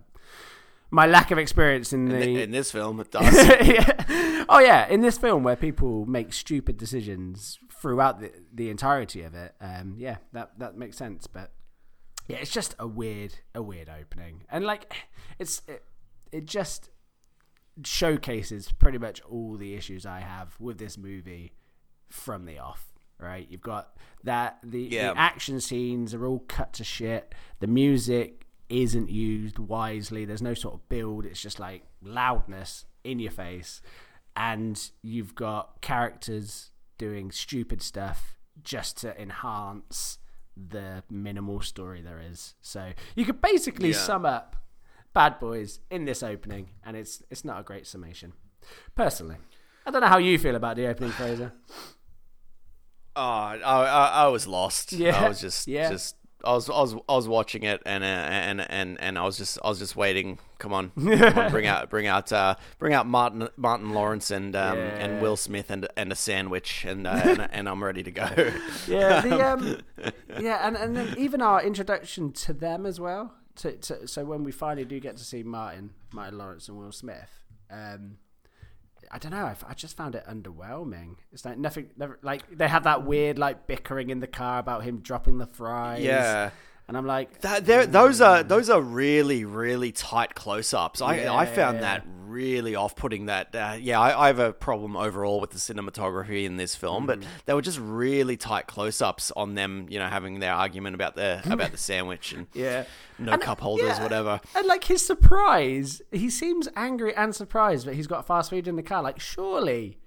my lack of experience in in, the. in this film, it <laughs> does. Yeah. Oh yeah, in this film where people make stupid decisions throughout the, the entirety of it, um, yeah, that that makes sense. But yeah, it's just a weird, a weird opening, and like, it's it, it just showcases pretty much all the issues I have with this movie from the off. Right, you've got that the, Yeah. the action scenes are all cut to shit. The music isn't used wisely. There's no sort of build. It's just like loudness in your face, and you've got characters doing stupid stuff just to enhance the minimal story there is. So you could basically Yeah. sum up Bad Boys in this opening, and it's it's not a great summation. Personally, I don't know how you feel about the opening, Fraser. Oh, I, I, I was lost. Yeah, I was just, yeah. just, I was, I was, I was watching it, and uh, and and and I was just, I was just waiting. Come on, <laughs> come on bring out, bring out, uh, bring out Martin, Martin Lawrence and um, Yeah. and Will Smith and and a sandwich, and uh, <laughs> and, and I'm ready to go. Yeah, the <laughs> um, yeah, and and then even our introduction to them as well. To, to so when we finally do get to see Martin, Martin Lawrence and Will Smith, um, I don't know. I, just found it underwhelming. It's like nothing. Never, like they have that weird like bickering in the car about him dropping the fries. Yeah. And I'm like, That, there, those are those are really really tight close-ups. I I found Yeah. that really off-putting. That uh, yeah, I, I have a problem overall with the cinematography in this film, but they were just really tight close-ups on them. You know, having their argument about the <laughs> about the sandwich and yeah. no And, cup holders, yeah, whatever. And like his surprise, he seems angry and surprised that he's got fast food in the car. Like, surely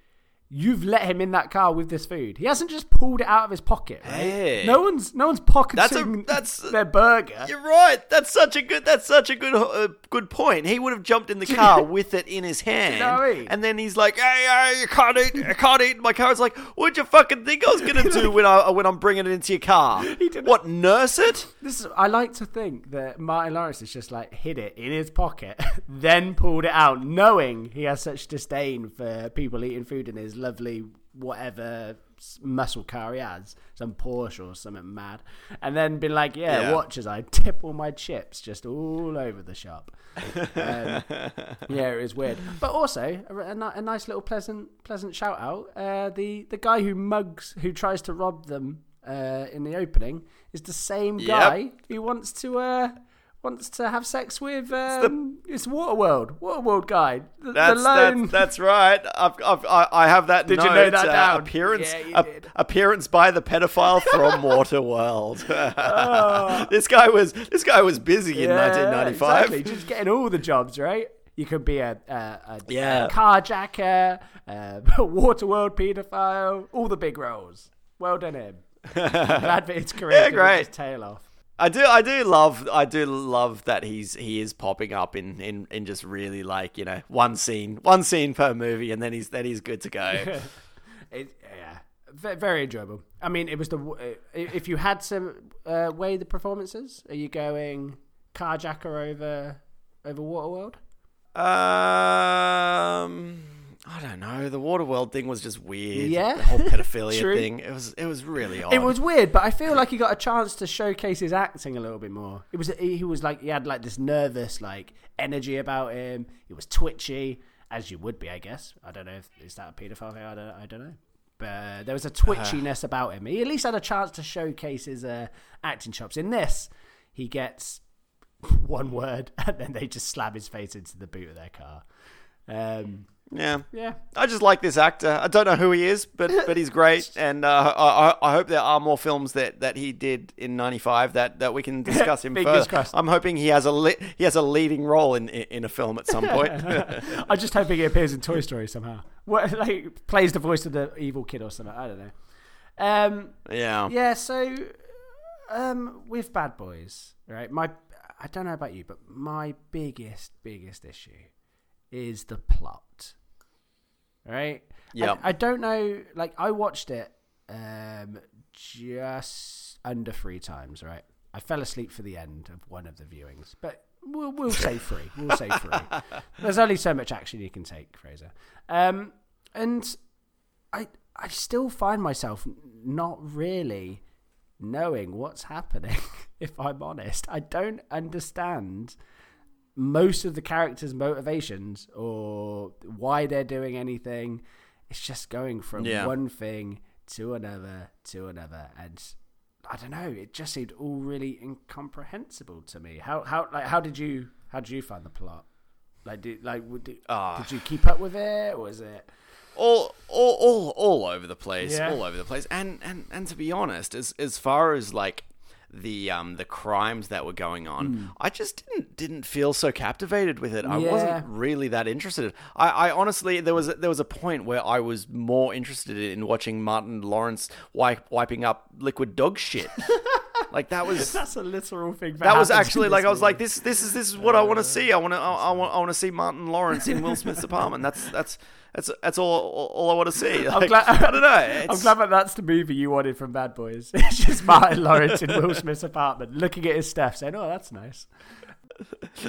you've let him in that car with this food. He hasn't just pulled it out of his pocket, right? Hey. No one's no one's pocketing That's a- that's- <laughs> their burger. You're right. That's such a good. That's such a good. Uh, good point. He would have jumped in the car with it in his hand, know what I mean? and then he's like, "Hey, hey, you can't eat. I can't eat my car." It's like, what'd you fucking think I was gonna <laughs> do when I when I'm bringing it into your car? <laughs> What nurse it? This is, I like to think that Martin Lawrence has just like hid it in his pocket, then pulled it out, knowing he has such disdain for people eating food in his lovely whatever muscle car he has, some Porsche or something mad, and then been like, "Yeah, Yeah. watch as I tip all my chips just all over the shop." Um, <laughs> yeah, it was weird, but also a, a, a nice little pleasant pleasant shout out. Uh, the the guy who mugs who tries to rob them uh, in the opening is the same Yep. guy who wants to uh, wants to have sex with um, it's Waterworld Waterworld guy. The, the That's lone. that's, that's right. I've, I've, I I have that. <laughs> Did note, you know that uh? Appearance Yeah, you a- did. appearance by the pedophile from <laughs> Waterworld. <laughs> Oh. this guy was this guy was busy in 1995. Exactly, just getting all the jobs right. You could be a, a, a, Yeah. a carjacker, a Waterworld paedophile, all the big roles. Well done him. Glad that his career Yeah, great. just tail off. I do, I do love, I do love that he's he is popping up in, in, in just really like you know one scene, one scene per movie, and then he's then he's good to go. <laughs> It, yeah, ve- very enjoyable. I mean, it was the if you had to uh, weigh the performances, are you going carjacker over over Waterworld? Um, I don't know. The Waterworld thing was just weird. Yeah. the whole pedophilia <laughs> thing. It was it was really odd. It was weird, but I feel <laughs> like he got a chance to showcase his acting a little bit more. It was he was like he had like this nervous like energy about him. He was twitchy, as you would be, I guess. I don't know if is that a paedophile thing. I don't I don't know. But uh, there was a twitchiness about him. He at least had a chance to showcase his uh, acting chops. In this, he gets <laughs> one word and then they just slap his face into the boot of their car. Um, yeah. yeah, I just like this actor. I don't know who he is, but <laughs> but he's great, and uh, I, I I hope there are more films that, that he did in '95 that, that we can <laughs> discuss him further. crossed. I'm hoping he has a li- he has a leading role in in a film at some point. <laughs> I'm just hoping he appears in Toy Story somehow. What like plays the voice of the evil kid or something. I don't know. Um, yeah. yeah. So, um, with Bad Boys, right? My I don't know about you, but my biggest biggest issue is the plot. Right? Yeah. I, I don't know. Like I watched it um just under three times. Right? I fell asleep for the end of one of the viewings, but we'll we'll say <laughs> three. We'll say three. There's only so much action you can take, Fraser. Um, and I I still find myself not really knowing what's happening. <laughs> If I'm honest, I don't understand most of the characters' motivations or why they're doing anything. It's just going from Yeah. one thing to another to another, and I don't know. It just seemed all really incomprehensible to me. How how like how did you how did you find the plot? Like did like would did, Ah. did you keep up with it? Or was it? all all all all over the place, Yeah. all over the place. And and and to be honest, as as far as like the um the crimes that were going on, I just didn't didn't feel so captivated with it. I Yeah. wasn't really that interested. I, I honestly there was a, there was a point where I was more interested in watching Martin Lawrence wipe, wiping up liquid dog shit. <laughs> like that was <laughs> That's a literal thing. that was actually like I was like this this is this is what I want to see. I want to I, I want I want to see Martin Lawrence in Will Smith's apartment. That's that's that's that's all all, all I want to see. Like, glad- I don't know. <laughs> I'm glad that that's the movie you wanted from Bad Boys. <laughs> It's just Martin Lawrence in Will Smith's apartment, looking at his stuff, saying, "Oh, that's nice."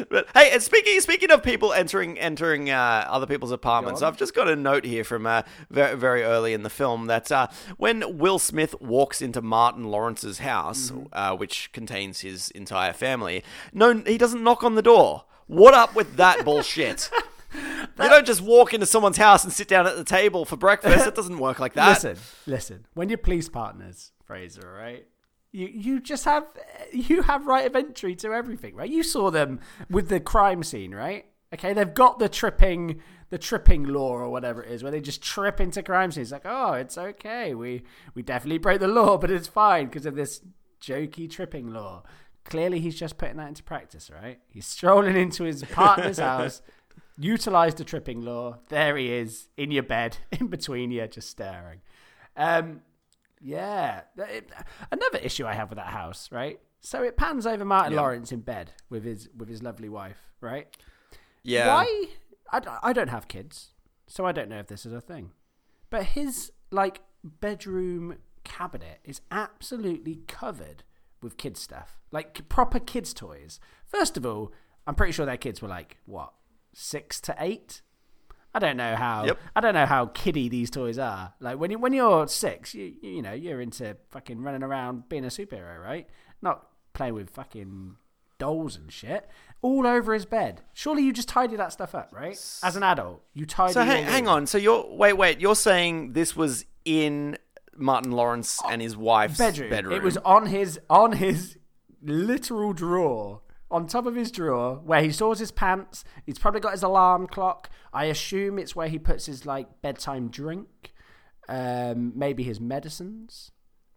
But hey, and speaking speaking of people entering entering uh, other people's apartments, I've just got a note here from uh, very very early in the film that uh, when Will Smith walks into Martin Lawrence's house, Mm-hmm. uh, which contains his entire family, no, he doesn't knock on the door. What up with that bullshit? <laughs> You don't just walk into someone's house and sit down at the table for breakfast. It doesn't work like that. <laughs> Listen, listen. When you're police partners, Fraser, right? You you just have <laughs> you have right of entry to everything, right? You saw them with the crime scene, right? Okay, they've got the tripping the tripping law or whatever it is, where they just trip into crime scenes. Like, oh, it's okay. We we definitely broke the law, <laughs> but it's fine because of this jokey tripping law. Clearly, he's just putting that into practice, right? He's strolling into his partner's <laughs> house, utilized the tripping law. There he is in your bed, in between you, just staring. Um, yeah. It- another issue I have with that house, right? So it pans over Martin Yeah. Lawrence in bed with his with his lovely wife, right? Yeah. Why? I, I don't have kids, so I don't know if this is a thing. But his like bedroom cabinet is absolutely covered with kids stuff, like proper kids toys. First of all, I'm pretty sure their kids were like what six to eight. I don't know how. Yep. I don't know how kiddie these toys are. Like when you when you're six, you you know you're into fucking running around being a superhero, right? Not playing with fucking dolls and shit all over his bed. Surely you just tidy that stuff up, right? As an adult, you tidy. So hang, hang on. So you're wait wait. You're saying this was in Martin Lawrence and his wife's bedroom. bedroom. It was on his on his literal drawer. On top of his drawer, where he stores his pants, he's probably got his alarm clock. I assume it's where he puts his like bedtime drink, um, maybe his medicines.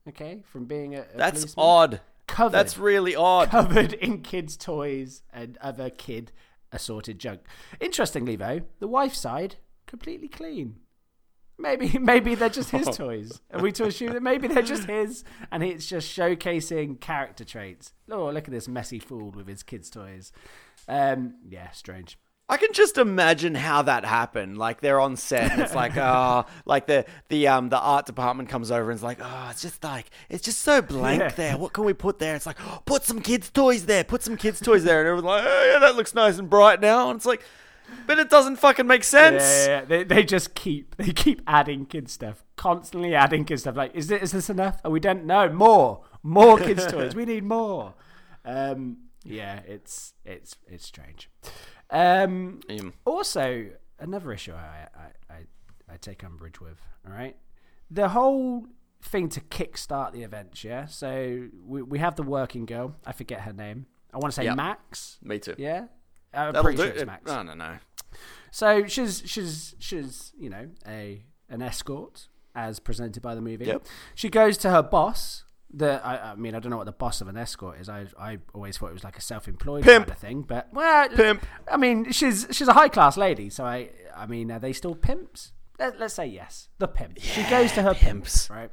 Okay, from being a, a That's policeman. odd. Covered. That's really odd. covered in kids' toys and other kid assorted junk. Interestingly, though, the wife's side completely clean. Maybe, <laughs> maybe they're just his toys. Are we to assume that maybe they're just his, and it's just showcasing character traits? Oh, look at this messy fool with his kids' toys. Um, yeah, strange. I can just imagine how that happened. Like they're on set, and it's like, <laughs> oh, like the the um the art department comes over and it's like, oh, it's just like it's just so blank Yeah. there. What can we put there? It's like, oh, put some kids' toys there. Put some kids' toys there, and everyone's like, oh yeah, that looks nice and bright now. And it's like, but it doesn't fucking make sense. Yeah, yeah, yeah. They, they just keep they keep adding kid stuff, constantly adding kid stuff. Like, is this, is this enough? Are we don't know. more, more kids toys. We need more. Um, yeah, it's it's it's strange. Um, Mm. also, another issue I, I, I, I take umbrage with. All right, the whole thing to kickstart the events. Yeah, so we we have the working girl. I forget her name. I want to say Yep. Max. Me too. Yeah, I'm That'll pretty do sure it's it. Max. No, no, no. So she's she's she's you know a an escort as presented by the movie. Yep. She goes to her boss. The I, I mean I don't know what the boss of an escort is. I I always thought it was like a self-employed Pimp. kind of thing. But well, Pimp. I mean she's she's a high class lady. So I I mean are they still pimps? Let, let's say yes. The pimp. she goes to her pimps. pimps, right?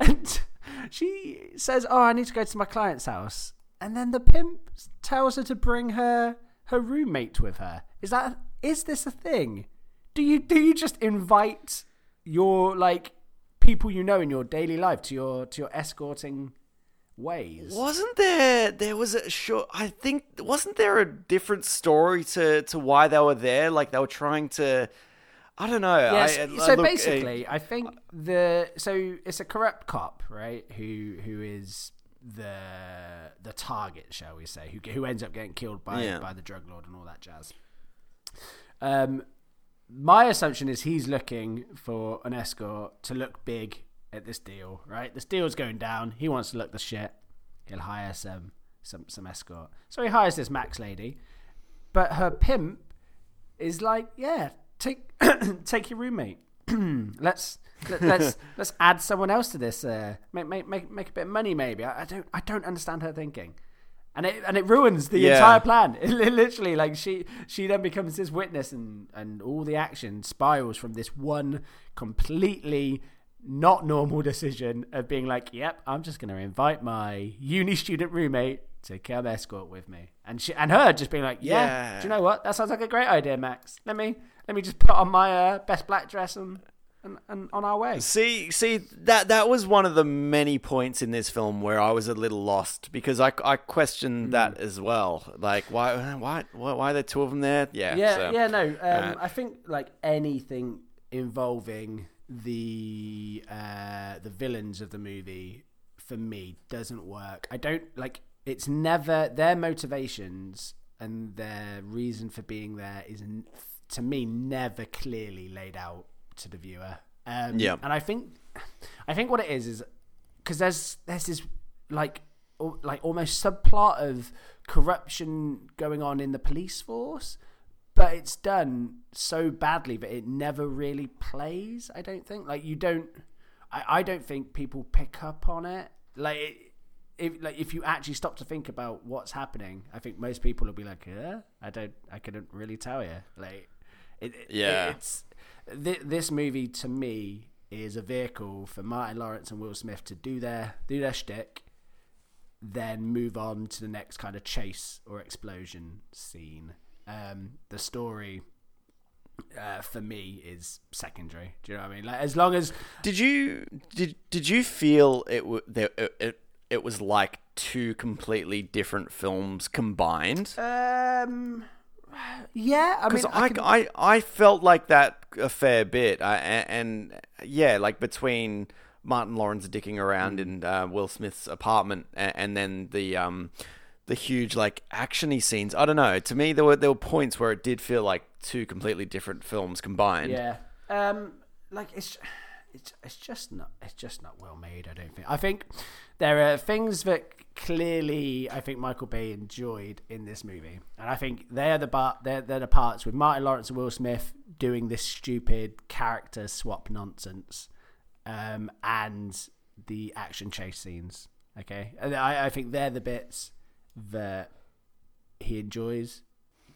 And <laughs> she says, "Oh, I need to go to my client's house." And then the pimp tells her to bring her her roommate with her. Is that is this a thing? Do you do you just invite your like people you know in your daily life to your to your escorting ways? Wasn't there? There was a sure. I think wasn't there a different story to to why they were there? Like they were trying to. I don't know. Yes. I, I- so look, uh, basically, I think the so it's a corrupt cop, right? Who who is the the target, shall we say? Who who ends up getting killed by Yeah. by the drug lord and all that jazz. Um, my assumption is he's looking for an escort to look big at this deal, right? This deal's going down. He wants to look the shit. He'll hire some some some escort. So he hires this Max lady, but her pimp is like, yeah, take <coughs> take your roommate. <clears throat> let's let, let's <laughs> let's add someone else to this. Uh, make make make make a bit of money, maybe. I, I don't I don't understand her thinking and it and it ruins the Yeah. entire plan. It <laughs> li- literally, like she she then becomes this witness, and and all the action spirals from this one completely not normal decision of being like, "Yep, I'm just going to invite my uni student roommate to come escort with me," and she and her just being like, "Yeah, Yeah. do you know what? That sounds like a great idea, Max. Let me let me just put on my uh, best black dress and." And, and on our way. See, see that that was one of the many points in this film where I was a little lost because I, I questioned Hmm. that as well. Like, why why why, why are there two of them there? Yeah, Yeah, so- yeah, no. Um, uh, I think like anything involving the uh, the villains of the movie for me doesn't work. I don't like. It's never their motivations and their reason for being there is to me never clearly laid out to the viewer. Um, Yeah. and I think I think what it is is because there's there's this like like almost subplot of corruption going on in the police force, but it's done so badly that it never really plays. I don't think like you don't. I, I don't think people pick up on it. Like it, if like if you actually stop to think about what's happening, I think most people will be like, "Yeah, I don't, I couldn't really tell you." Like, it, it- Yeah. it's th- this movie to me is a vehicle for Martin Lawrence and Will Smith to do their do their shtick, then move on to the next kind of chase or explosion scene. Um, the story. Uh, for me, is secondary. Do you know what I mean? Like, as long as Did you did did you feel it w- there it, it it was like two completely different films combined? Um. Yeah, I mean, I I, can- I, I felt like that a fair bit, I, a- and yeah, like between Martin Lawrence dicking around Mm. in uh, Will Smith's apartment, and, and then the um, the huge like actiony scenes. I don't know. To me, there were there were points where it did feel like two completely different films combined. yeah. Um. Like it's, it's, it's just not, it's just not well made. I don't think. I think there are things that clearly I think Michael Bay enjoyed in this movie, and I think they're the bar, they're, they're the parts with Martin Lawrence and Will Smith doing this stupid character swap nonsense, um, and the action chase scenes. Okay, and I, I think they're the bits that he enjoys,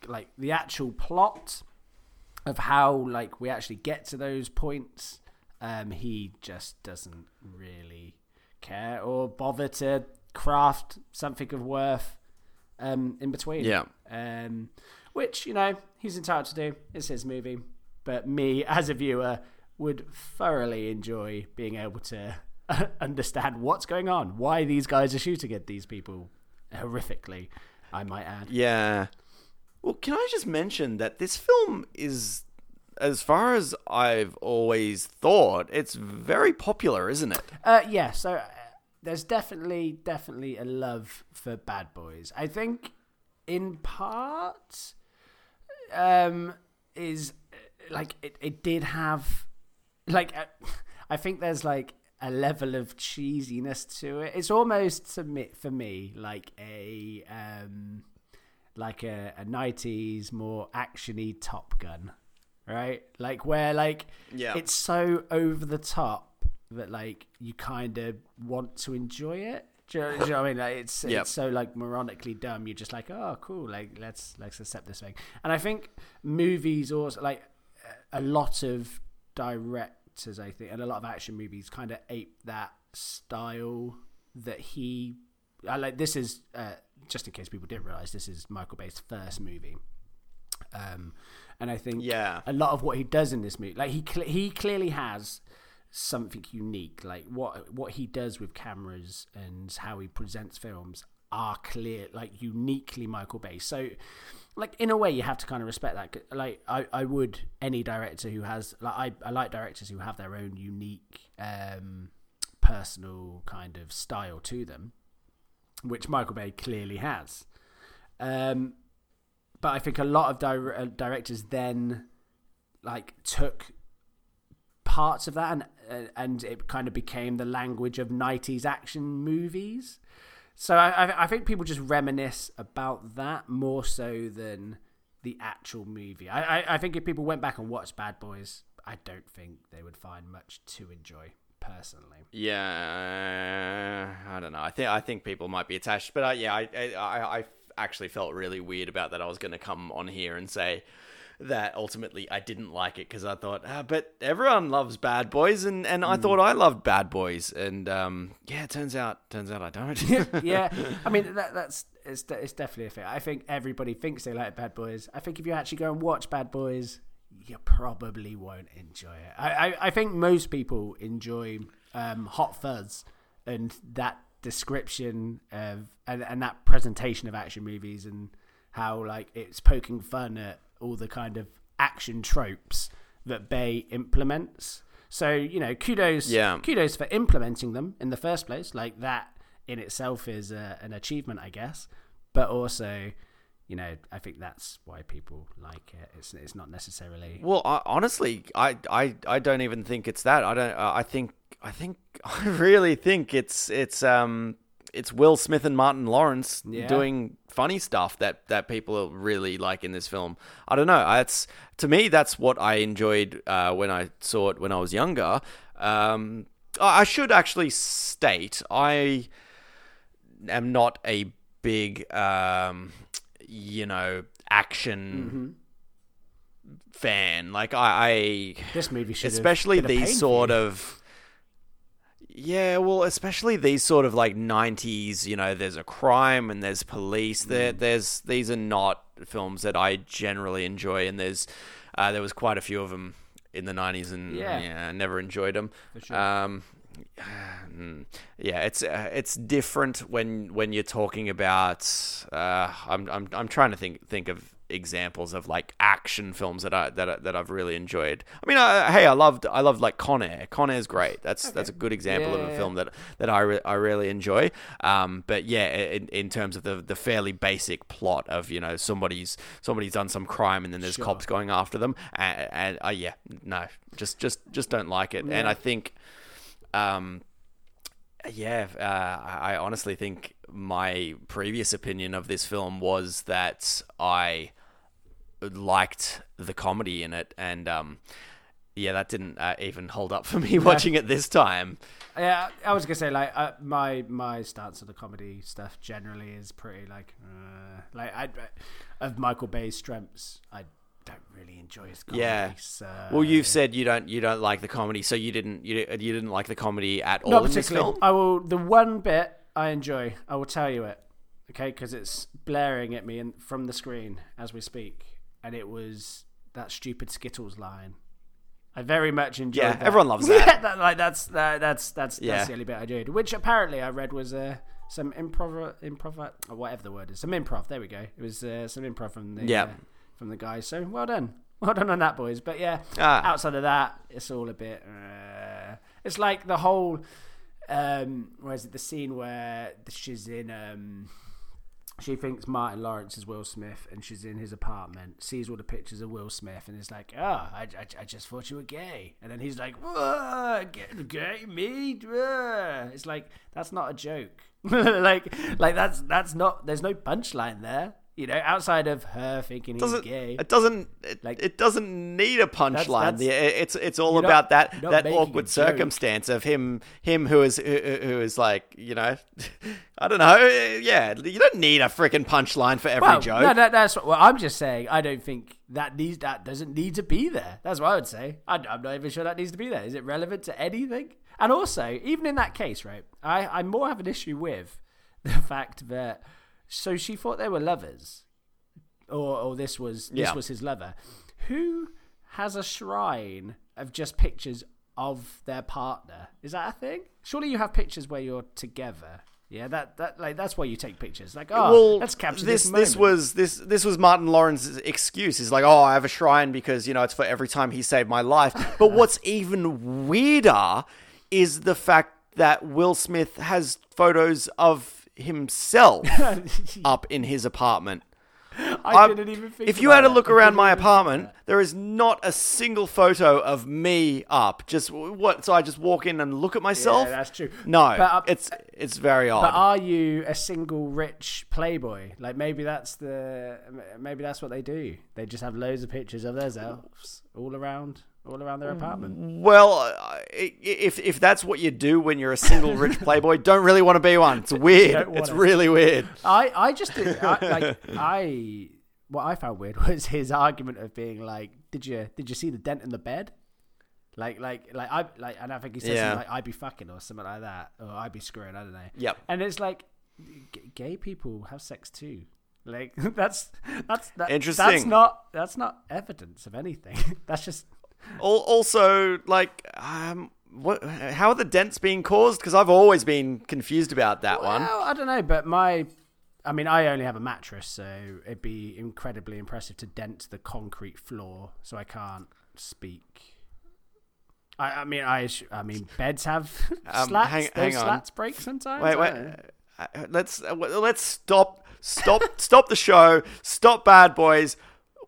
like the actual plot of how like we actually get to those points. Um, he just doesn't really care or bother to craft something of worth um, in between. Yeah. Um, which you know he's entitled to do. It's his movie, but me <laughs> as a viewer would thoroughly enjoy being able to <laughs> understand what's going on, why these guys are shooting at these people horrifically. I might add. Yeah. Well, can I just mention that this film is, as far as I've always thought, it's very popular, isn't it? Uh, yeah, so uh, there's definitely, definitely a love for Bad Boys. I think, in part, um, is uh, like it, it did have, like, uh, <laughs> I think there's like a level of cheesiness to it. It's almost to me, for me like a um, like a, a 90s more actiony Top Gun, right? Like where like Yeah. it's so over the top that like you kind of want to enjoy it. Do you, know, do you know what I mean? Like it's Yep. it's so like moronically dumb. You're just like, oh, cool. Like let's let's accept this thing. And I think movies also like a lot of directors, I think, and a lot of action movies kind of ape that style that he. I like this is uh, just in case people didn't realize this is Michael Bay's first movie. Um, and I think Yeah. a lot of what he does in this movie, like he cle he clearly has something unique. Like what what he does with cameras and how he presents films are clear, like uniquely Michael Bay. So, like in a way, you have to kind of respect that. Like I, I would any director who has like I, I like directors who have their own unique, um, personal kind of style to them, which Michael Bay clearly has. Um, but I think a lot of dir- uh, directors then like took parts of that, and uh, and it kind of became the language of '90s action movies. So I, I, I think people just reminisce about that more so than the actual movie. I, I, I think if people went back and watched Bad Boys, I don't think they would find much to enjoy personally. Yeah, I don't know. I think I think people might be attached, but uh, yeah, I, I I actually felt really weird about that. I was going to come on here and say that ultimately I didn't like it because I thought, ah, but everyone loves Bad Boys, and, and I thought I loved Bad Boys, and um, yeah, it turns out turns out I don't. yeah, <laughs> I mean that that's it's it's definitely a thing. I think everybody thinks they like Bad Boys. I think if you actually go and watch Bad Boys, you probably won't enjoy it. I I, I think most people enjoy um, Hot Fuzz and that description of and, and that presentation of action movies and how like it's poking fun at all the kind of action tropes that Bay implements. So you know, kudos, Yeah. kudos for implementing them in the first place. Like that in itself is a, an achievement, I guess. But also, you know, I think that's why people like it. It's it's not necessarily. Well, I, honestly, I, I I don't even think it's that. I don't. I think I think <laughs> I really think it's it's um it's Will Smith and Martin Lawrence Yeah. doing funny stuff that that people really like in this film. I don't know. It's to me that's what I enjoyed uh, when I saw it when I was younger. Um, I I should actually state I am not a big um, you know action fan. Like I, I This movie should especially been a pain these sort of yeah well especially these sort of like 90s you know there's a crime and there's police there Mm. there's these are not films that i generally enjoy and there's uh, there was quite a few of them in the 90s and Yeah. yeah, i never enjoyed them sure. um yeah it's uh, it's different when when you're talking about uh i'm i'm i'm trying to think think of examples of like action films that I that I, that I've really enjoyed. I mean, I, hey, I loved I loved like Con Air. Con Air's great. That's that's a good example Yeah, of a yeah, film that that I re- I really enjoy. Um, but yeah, in, in terms of the the fairly basic plot of you know somebody's somebody's done some crime and then there's Sure. cops going after them, and, and uh, yeah, no, just just just don't like it. And I think, um, yeah, uh, I honestly think my previous opinion of this film was that I liked the comedy in it, and um, yeah, that didn't uh, even hold up for me <laughs> watching it this time. Yeah, I was gonna say like uh, my my stance on the comedy stuff generally is pretty like uh, like I of Michael Bay's strengths. I don't really enjoy his comedy. Yeah. So, Well, you've said you don't you don't like the comedy, so you didn't you, you didn't like the comedy at all not particularly. I will the one bit I enjoy. I will tell you it. Okay, because it's blaring at me in, from the screen as we speak, and it was that stupid Skittles line. I very much enjoyed. Yeah, that. everyone loves <laughs> that. that, like that's that, that's that's Yeah. that's the only bit I enjoyed. Which apparently I read was uh, some improv, improv, or whatever the word is, some improv. There we go. It was uh, some improv from the Yeah. uh, from the guys. So well done, <laughs> well done on that, boys. But yeah, Ah. outside of that, it's all a bit. Uh, it's like the whole. Um, where is it? The scene where she's in. Um, she thinks Martin Lawrence is Will Smith, and she's in his apartment, sees all the pictures of Will Smith, and is like, "Oh, I, I, I just thought you were gay." And then he's like, "Whoa, gay, gay me?" Whoa." It's like that's not a joke. <laughs> like, like that's that's not. There's no punchline there. You know, outside of her thinking he's doesn't gay. it doesn't it, Like- it doesn't need a punchline. It's it's all You're not- about that not that awkward circumstance of him him who is who, who is like you know <laughs> I don't know yeah you don't need a freaking punchline for every Well, joke. No, that, that's what well, I'm just saying. I don't think that needs that doesn't need to be there. That's what I would say. I, I'm not even sure that needs to be there. Is it relevant to anything? And also, even in that case, right? I I more have an issue with <laughs> the fact that so she thought they were lovers, or or this was this Yeah. was his lover. Who has a shrine of just pictures of their partner? Is that a thing? Surely you have pictures where you're together. Yeah, that that like that's why you take pictures. Like, oh, well, let's capture this. this. This was this. This was Martin Lawrence's excuse. He's like, "Oh, I have a shrine because you know it's for every time he saved my life." <laughs> But what's even weirder is the fact that Will Smith has photos of himself <laughs> up in his apartment. I I'm- didn't even think If you had a look I around my apartment, there is not a single photo of me up. Just what? So I just walk in and look at myself. Yeah, that's true. No, But, uh, it's it's very odd. But are you a single rich playboy? Like maybe that's the maybe that's what they do. They just have loads of pictures of themselves all around all around their apartment. Well, if if that's what you do when you're a single rich <laughs> playboy, don't really want to be one. It's weird. It's it. really weird. I I just did, I, like I what I found weird <laughs> was his argument of being like, did you did you see the dent in the bed? Like like like I like and I think he said Yeah. like I'd be fucking or something like that or I'd be screwing I don't know. Yep. And it's like g- gay people have sex too. Like <laughs> that's that's that, That's not that's not evidence of anything. that's just Also, like, um, what? How are the dents being caused? Because I've always been confused about that one. Well, I don't know, but my, I mean, I only have a mattress, so it'd be incredibly impressive to dent the concrete floor, so I can't speak. I, I mean, I, I mean, beds have <laughs> Um, slats. hang- Those hang on. slats break sometimes. Wait, wait. uh, Let's uh, let's stop, stop, stop the show. Stop, bad boys.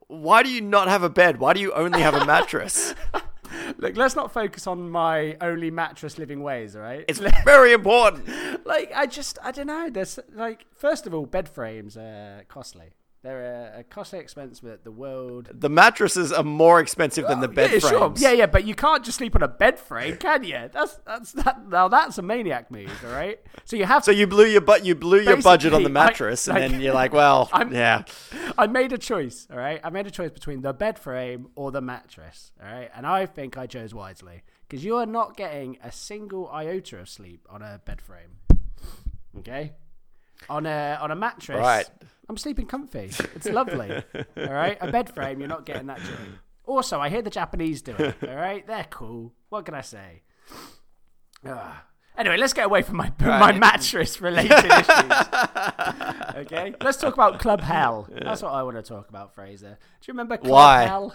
Why do you not have a bed? Why do you only have a mattress? <laughs> Look, let's not focus on my only mattress living ways, all right? It's very important. <laughs> like I just I don't know. There's like first of all, bed frames are costly. They're a, a costly expense that the world The mattresses are more expensive than the oh, bed yeah, frames. Sure. Yeah, yeah, but you can't just sleep on a bed frame, <laughs> can you? That's that's that. Now that's a maniac move, all right. So you have. So you blew your but you blew your budget on the Basically, I- mattress, and then you're like, well, <laughs> I'm- yeah. I made a choice, all right. I made a choice between the bed frame or the mattress, all right. And I think I chose wisely because you are not getting a single iota of sleep on a bed frame. Okay. On a on a mattress, Right. I'm sleeping comfy. It's lovely. all right. A bed frame, you're not getting that joy. Also, I hear the Japanese do it. All right, they're cool. What can I say? Ugh. Anyway, let's get away from my <laughs> my mattress related issues. okay, let's talk about Club Hell. That's what I want to talk about, Fraser. Do you remember Club Why? Hell?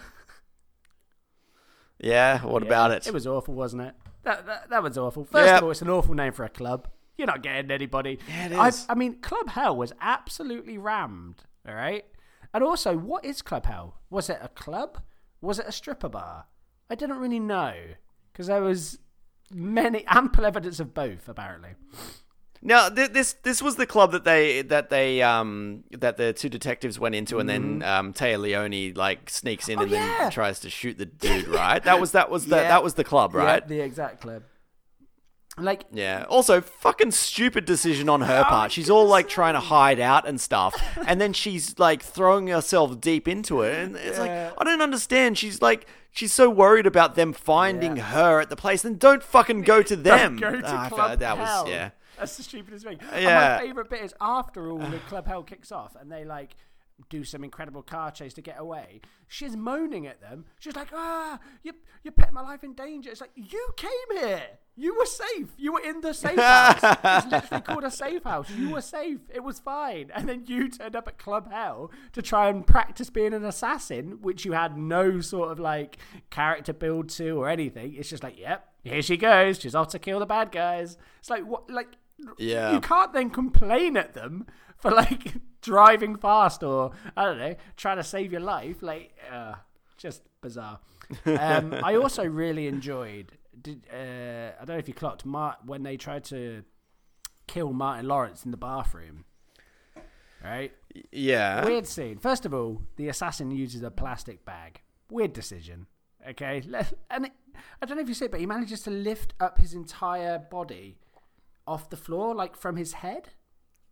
Yeah, what about it? It was awful, wasn't it? That that, that was awful. First Yeah. of all, it's an awful name for a club. You're not getting anybody. Yeah, it I- I, mean, Club Hell was absolutely rammed. All right. And also, what is Club Hell? Was it a club? Was it a stripper bar? I didn't really know because there was many <laughs> ample evidence of both. Apparently. Now, th- this this was the club that they that they um that the two detectives went into, and then um Téa Leoni like sneaks in. Oh, and then tries to shoot the dude. Right? That was that was the <laughs> Yeah. that was the club, right? Yeah, the exact club. Like Yeah. Also, fucking stupid decision on Oh, her part. She's all like trying to hide out and stuff, and then she's like throwing herself deep into it, and it's Yeah. like I don't understand. She's like she's so worried about them finding Yeah. her at the place, then don't fucking go to them. Go to Ah, I Club that Hell. was yeah. That's the stupidest thing. Yeah. And my favorite bit is after all the Club Hell kicks off and they like do some incredible car chase to get away. She's moaning at them. She's like, "Ah, you you put my life in danger." It's like you came here. You were safe. You were in the <laughs> safe house. it's literally called a safe house. You were safe. It was fine. And then you turned up at Club Hell to try and practice being an assassin, which you had no sort of like character build to or anything. It's just like, yep, here she goes. She's off to kill the bad guys. It's like what like Yeah. you can't then complain at them for like <laughs> driving fast or I don't know, trying to save your life. Like, uh, just bizarre. <laughs> Um, I also really enjoyed. Did uh, I don't know if you clocked Mart when they tried to kill Martin Lawrence in the bathroom. Right, Yeah. weird scene. First of all, the assassin uses a plastic bag. Weird decision. Okay, and it, I don't know if you see it, but he manages to lift up his entire body off the floor, like from his head,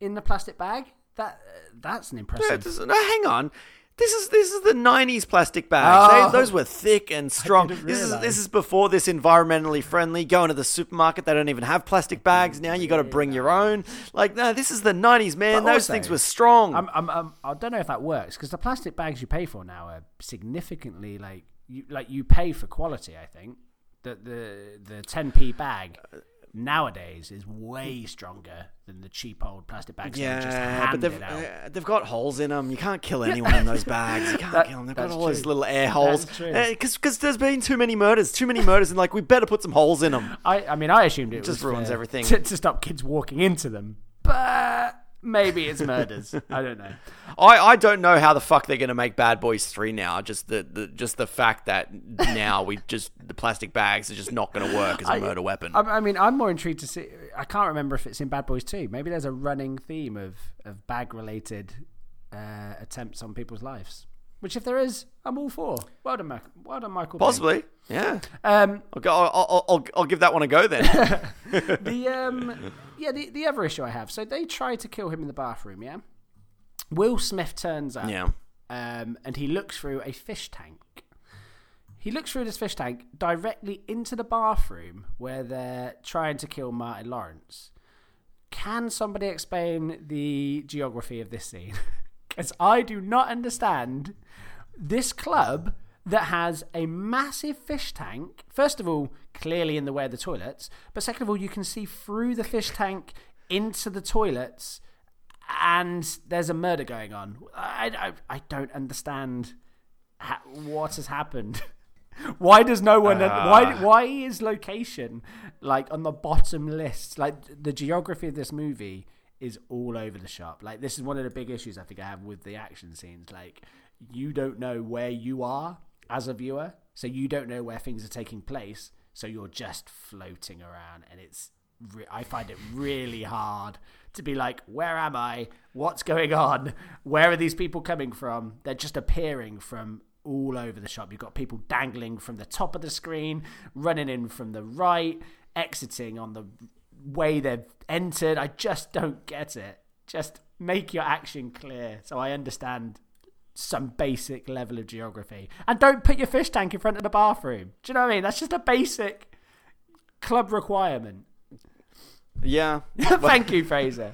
in the plastic bag. That uh, that's an Yeah, impressive. no, hang on. This is this is the '90s plastic bags. Oh. They- those were thick and strong. This is this is before this environmentally friendly. Going to the supermarket, they don't even have plastic bags now. You got to bring your own. Like no, this is the '90s, man. But those also, things were strong. I'm, I'm, I'm, I don't know if that works because the plastic bags you pay for now are significantly like you like you pay for quality. I think that the the 10p bag nowadays is way stronger than the cheap old plastic bags. that just yeah, but they've uh, they've got holes in them. You can't kill anyone in those bags. You <laughs> can't That- kill them. They've got all those little air holes. That's true. Because there's been too many murders, too many murders, and like we better put some holes in them. I, I mean, I assumed it just was ruins everything. to, to stop kids walking into them. But maybe it's murders. I don't know. I, I don't know how the fuck they're gonna make Bad Boys Three now. Just the, the just the fact that now we just the plastic bags are just not gonna work as a I- murder weapon. I, I mean, I'm more intrigued to see. I can't remember if it's in Bad Boys 2. Maybe there's a running theme of of bag related uh, attempts on people's lives. Which, if there is, I'm all for. Well done, Michael. Well done, Michael. Possibly, yeah. Um, I'll, go, I'll, I'll, I'll, I'll give that one a go then. <laughs> the um, yeah, the, the other issue I have. So they try to kill him in the bathroom. Yeah. Will Smith turns up. yeah. um, and he looks through a fish tank. He looks through this fish tank directly into the bathroom where they're trying to kill Martin Lawrence. Can somebody explain the geography of this scene? <laughs> Because I do not understand this club that has a massive fish tank. First of all, clearly in the way of the toilets, but second of all, you can see through the fish tank into the toilets and there's a murder going on. I, I, I don't understand ha- what has happened. <laughs> why does no one? Uh. why why is location like on the bottom list? Like the geography of this movie is all over the shop. Like this is one of the big issues I think I have with the action scenes. Like you don't know where you are as a viewer, so you don't know where things are taking place. So you're just floating around, and it's I find it really hard to be like, where am I? What's going on? Where are these people coming from? They're just appearing from all over the shop. You've got people dangling from the top of the screen, running in from the right, exiting on the way they've entered. I just don't get it. Just make your action clear so I understand some basic level of geography. And don't put your fish tank in front of the bathroom. Do you know what I mean? That's just a basic club requirement. Yeah. <laughs> Thank you, Fraser.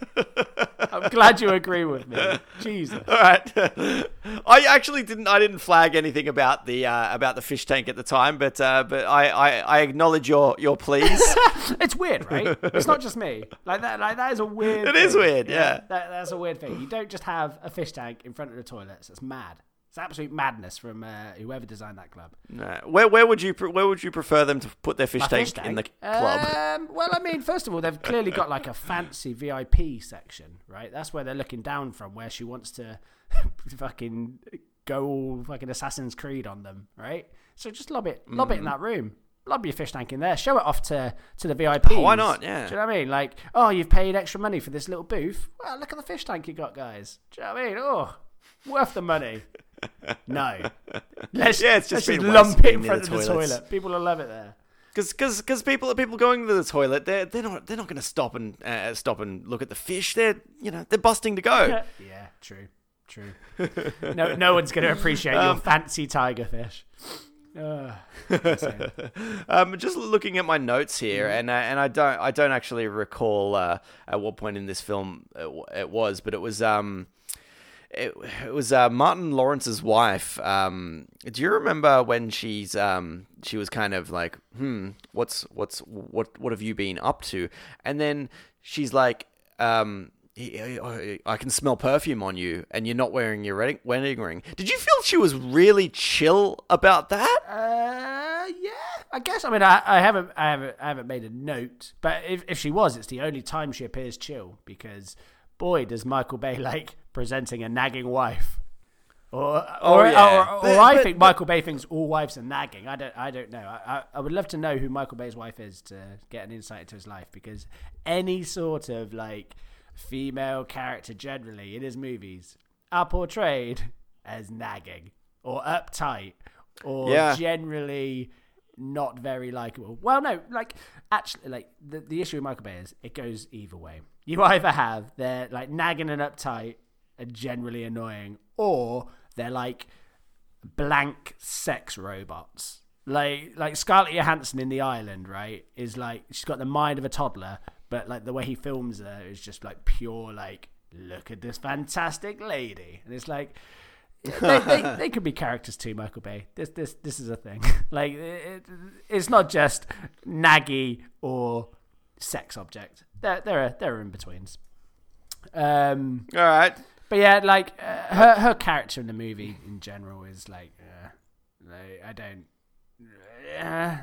I'm glad you agree with me. Jesus. All right. <laughs> I actually didn't. I didn't flag anything about the uh, about the fish tank at the time, but uh, but I, I, I acknowledge your your pleas. <laughs> It's weird, right? It's not just me. Like that. Like that is a weird. It is thing. weird, yeah. That, that's a weird thing. You don't just have a fish tank in front of the toilets. It's mad. It's absolute madness from uh, whoever designed that club. no. Where where would you pre- where would you prefer them to put their fish, tank, fish in the club? Um, well, I mean, first of all, they've clearly got like a fancy VIP section, right? That's where they're looking down from, where she wants to <laughs> fucking go all fucking Assassin's Creed on them, right? So just lob it, lob Mm. it in that room. Lob your fish tank in there. Show it off to to the VIP. Oh, why not? Yeah. Do you know what I mean? Like, oh, you've paid extra money for this little booth. Well, look at the fish tank you got, guys. Do you know what I mean? Oh, worth the money. <laughs> No. <laughs> Let's, Yeah, it's just let's been lump it in front of the toilet. People will love it there. Because because people people going to the toilet, they're they're not they're not going to stop and uh, stop and look at the fish. They're you know they're busting to go. <laughs> yeah, true, true. no, no one's going to appreciate your Um, fancy tiger fish. <laughs> Uh. Um, just looking at my notes here, and uh, and I don't I don't actually recall uh, at what point in this film it, w- it was, but it was um. It, it was uh, Martin Lawrence's wife. Um, do you remember when she's um, she was kind of like, hmm, what's what's what what have you been up to? And then she's like, um, I can smell perfume on you, and you're not wearing your wedding wedding ring. Did you feel she was really chill about that? uh, yeah, I guess. I mean, I, I haven't, I haven't, I haven't made a note. But if if she was, it's the only time she appears chill because boy, does Michael Bay <laughs> like presenting a nagging wife. Or, Oh, or, yeah. or, or But- I but- think Michael Bay thinks all wives are nagging. I don't, I don't know. I, I, I would love to know who Michael Bay's wife is to get an insight into his life because any sort of like female character generally in his movies are portrayed as nagging or uptight or Yeah. generally not very likable. Well, no, like actually, like the the issue with Michael Bay is it goes either way. You either have they're like nagging and uptight and generally annoying, or they're like blank sex robots. Like like Scarlett Johansson in The Island, right? Is like she's got the mind of a toddler, but like the way he films her is just like pure like look at this fantastic lady, and it's like they, they, <laughs> they could be characters too, Michael Bay. This this this is a thing. <laughs> like it, it's not just naggy or sex object. There there are there are in betweens. Um, All right. But yeah, like uh, her her character in the movie in general is like, uh, like I don't. Uh,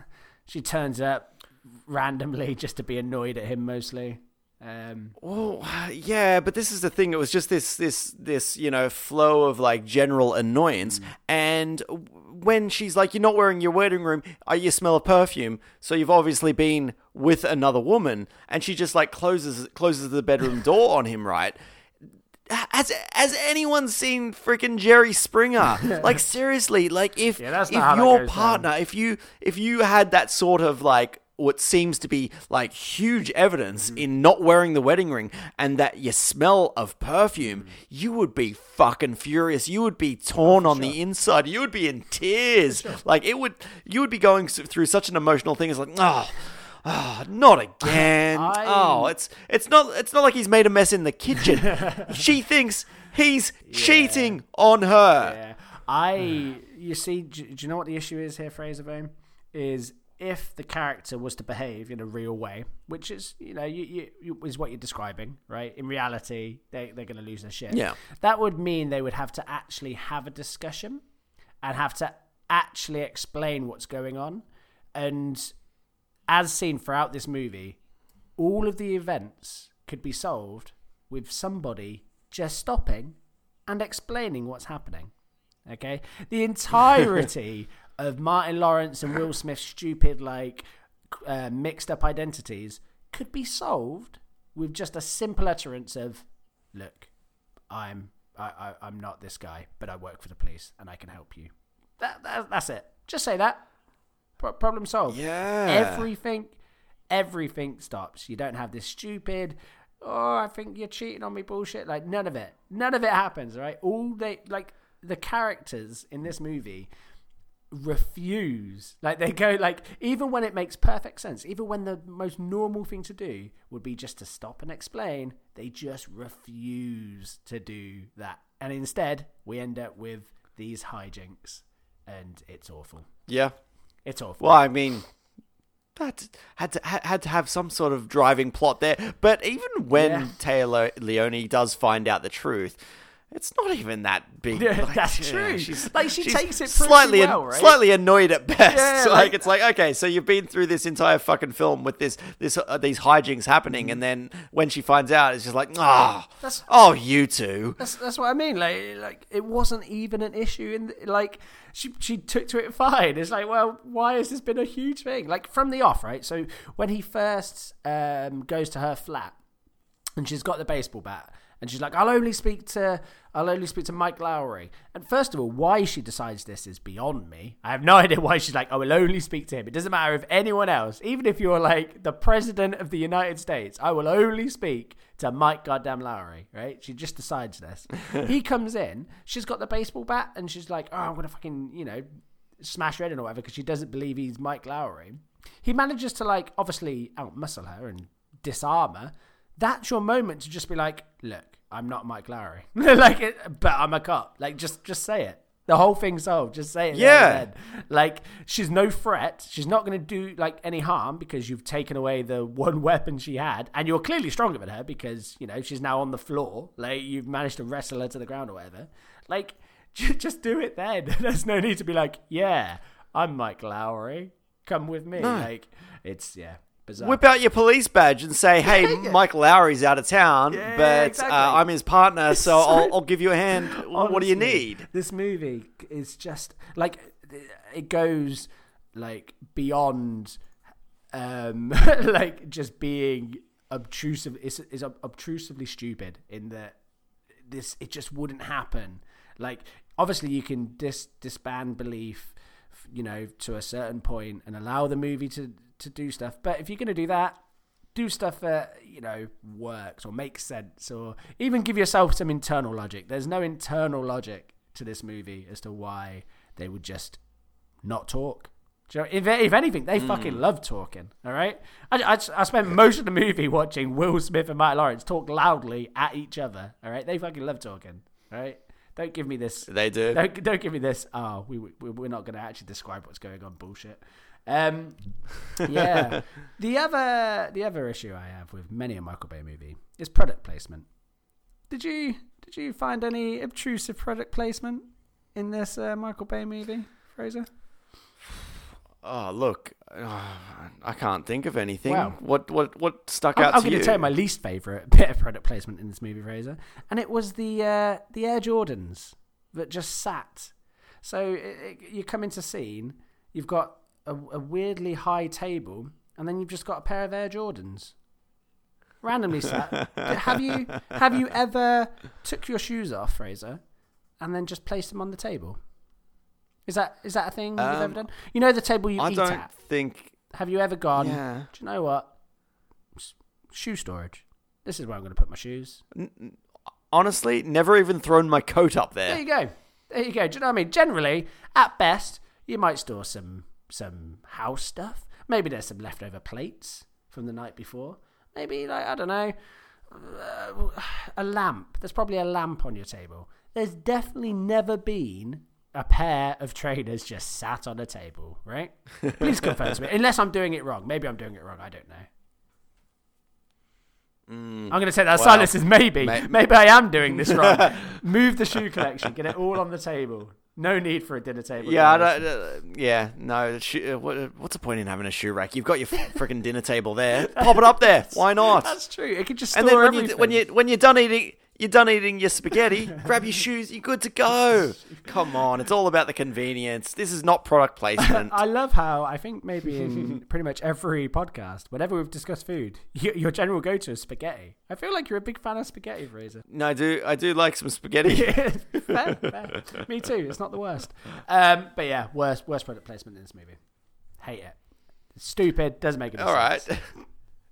she turns up randomly <laughs> just to be annoyed at him mostly. Um, Well, yeah, but this is the thing. It was just this, this, this, you know, flow of like general annoyance. And when she's like, "You're not wearing your wedding room. Uh, you smell of perfume." So you've obviously been with another woman, and she just like closes closes the bedroom door on him, right? Has has anyone seen freaking Jerry Springer? <laughs> like seriously, like if Yeah, if not how that your goes down. partner, if you if you had that sort of like what seems to be like huge evidence Mm-hmm. in not wearing the wedding ring and that you smell of perfume, Mm. you would be fucking furious. You would be torn on the inside. You would be in tears. Like it would you would be going through such an emotional thing. It's like, oh, oh not again. <laughs> I- Oh, it's it's not it's not like he's made a mess in the kitchen. <laughs> she thinks he's cheating on her. Yeah. I, you see, do, do you know what the issue is here, Fraser Bone? Is if the character was to behave in a real way, which is, you know, you, you, you is what you're describing, right? In reality, they, they're going to lose their shit. Yeah. That would mean they would have to actually have a discussion and have to actually explain what's going on. And as seen throughout this movie, all of the events could be solved with somebody just stopping and explaining what's happening. Okay? The entirety <laughs> of Martin Lawrence and Will Smith's stupid, like, uh, mixed up identities could be solved with just a simple utterance of, look, I'm. I, I, I'm not this guy, but I work for the police and I can help you. That, that that's it. Just say that. Pro- problem solved. Yeah. Everything, everything stops. You don't have this stupid. Oh, I think you're cheating on me bullshit. Like none of it. None of it happens. Right? All they like the characters in this movie refuse. Like they go like even when it makes perfect sense, even when the most normal thing to do would be just to stop and explain, they just refuse to do that. And instead, we end up with these hijinks and it's awful. Yeah. It's awful. Well, I mean, that had to had to have some sort of driving plot there. But even when Yeah. Téa Leoni does find out the truth, it's not even that big. Yeah, like, that's yeah, true. she's- Like, she she's takes it pretty slightly well, right? slightly annoyed at best. Yeah, <laughs> like, like- it's like okay, so you've been through this entire fucking film with this this uh, these hijinks happening, and then when she finds out, it's just like ah, That's- oh, you two. That's that's what I mean. Like like it wasn't even an issue in the, like she she took to it fine. It's like well, why has this been a huge thing? Like from the off, right? So when he first um, goes to her flat and she's got the baseball bat and she's like, I'll only speak to I'll only speak to Mike Lowrey. And first of all, why she decides this is beyond me. I have no <laughs> idea why she's like, I will only speak to him. It doesn't matter if anyone else, even if you're like the president of the United States, I will only speak to Mike goddamn Lowrey, right? She just decides this. <laughs> he comes in, she's got the baseball bat, and she's like, Oh, I'm gonna fucking, you know, smash Red or whatever, because she doesn't believe he's Mike Lowrey. He manages to like obviously outmuscle her and disarm her that's your moment to just be like, look, I'm not Mike Lowrey, <laughs> like, it, but I'm a cop. Like, just just say it. The whole thing's solved. Just say it. Yeah. Like, she's no threat. She's not going to do like any harm because you've taken away the <laughs> one weapon she had, and you're clearly stronger than her because you know she's now on the floor. Like, you've managed to wrestle her to the ground or whatever. Like, <laughs> ju- just do it then. There's no need to be like, yeah, I'm Mike Lowrey. Come with me. Like, it's yeah, bizarre. Whip out your police badge and say, "Hey, Yeah. Mike Lowrey's out of town, Yeah, but exactly. uh, I'm his partner, so, I'll, I'll give you a hand. <laughs> what do you need?" This movie is just like it goes like beyond um <laughs> like just being obtrusive it's, it's obtrusively stupid in that this it just wouldn't happen like obviously you can dis disband belief you know to a certain point and allow the movie to to do stuff but if you're going to do that do stuff that you know works or makes sense or even give yourself some internal logic there's no internal logic to this movie as to why they would just not talk you know, if, if anything, they fucking hmm. love talking. All right, I, I, I spent most of the movie watching Will Smith and Mike Lawrence talk loudly at each other. All right, they fucking love talking. All right, don't give me this. They do. Don't, don't give me this. Oh, we, we we're not going to actually describe what's going on. Bullshit. Um, yeah. <laughs> the other the other issue I have with many a Michael Bay movie is product placement. Did you did you find any obtrusive product placement in this uh, Michael Bay movie, Fraser? Oh, look, oh, I can't think of anything. Wow. What what what stuck I'm, out I'm to going to tell you my least favorite bit of product placement in this movie, Fraser, and it was the uh, the Air Jordans that just sat. So it, it, you come into scene, you've got a, a weirdly high table, and then you've just got a pair of Air Jordans randomly sat. <laughs> have you have you ever took your shoes off, Fraser, and then just placed them on the table? Is that is that a thing you've ever Um, done? You know the table you I eat don't at. think. Have you ever gone? Yeah. Do you know what? Shoe storage. This is where I'm going to put my shoes. Honestly, never even thrown my coat up There there. you go. There you go. Do you know what I mean? Generally, at best, you might store some some house stuff. Maybe there's some leftover plates from the night before. Maybe like I don't know, uh, a lamp. There's probably a lamp on your table. There's definitely never been a pair of trainers just sat on a table, right? <laughs> Please confirm to me. Unless I'm doing it wrong. Maybe I'm doing it wrong. I don't know. I'm going to say that well, silence is maybe. may- maybe I am doing this wrong. <laughs> Move the shoe collection. Get it all on the table. No need for a dinner table. Yeah, I don't, uh, yeah, no. Shoe, uh, what, what's the point in having a shoe rack? You've got your <laughs> freaking dinner table there. Pop it up there. Why not? That's true. It could just store And then when everything. you when you when you're done eating, you're done eating your spaghetti. grab your shoes. You're good to go. Come on, it's all about the convenience. This is not product placement. <laughs> I love how I think maybe in <laughs> pretty much every podcast, whenever we've discussed food, <laughs> your, your general go-to is spaghetti. I feel like you're a big fan of spaghetti, Fraser. no, I do. I do like some spaghetti. fair, fair. Me too. It's not the worst. Um, but yeah, worst worst product placement in this movie. Hate it. It's stupid. Doesn't make any All right.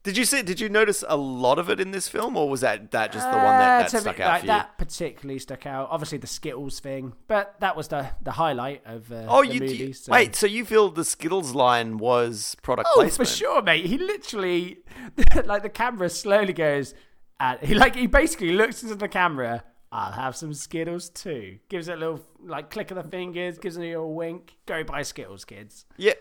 Did you see? Did you notice a lot of it in this film, or was that that just the one Uh, that, that to stuck be- out like, for you? That particularly stuck out. Obviously, the Skittles thing, but that was the the highlight of uh, Oh, the you, movie. you so- wait. So you feel the Skittles line was product Oh, placement? for sure, mate. He literally, <laughs> like, the camera slowly goes, and he like he basically looks into the camera. I'll have some Skittles too. Gives it a little like click of the fingers, gives it a little wink. Go buy Skittles, kids. Yeah,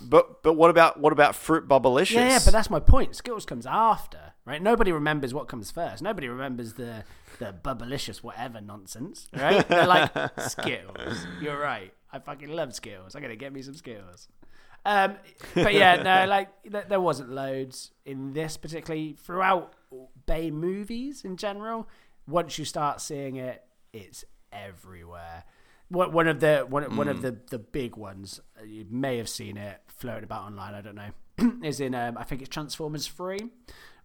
but but what about what about fruit bubblicious? Yeah, yeah, but that's my point. Skittles comes after, right? Nobody remembers what comes first. Nobody remembers the the bubblicious whatever nonsense, right? They're like <laughs> Skittles. You're right. I fucking love Skittles. I'm gonna get me some Skittles. Um, but yeah, no, <laughs> like th- there wasn't loads in this particularly throughout Bay movies in general. Once you start seeing it, it's everywhere. One one of the one, one of the, the big ones uh, you may have seen it floating about online. I don't know. <clears throat> is in um, I think it's Transformers Three,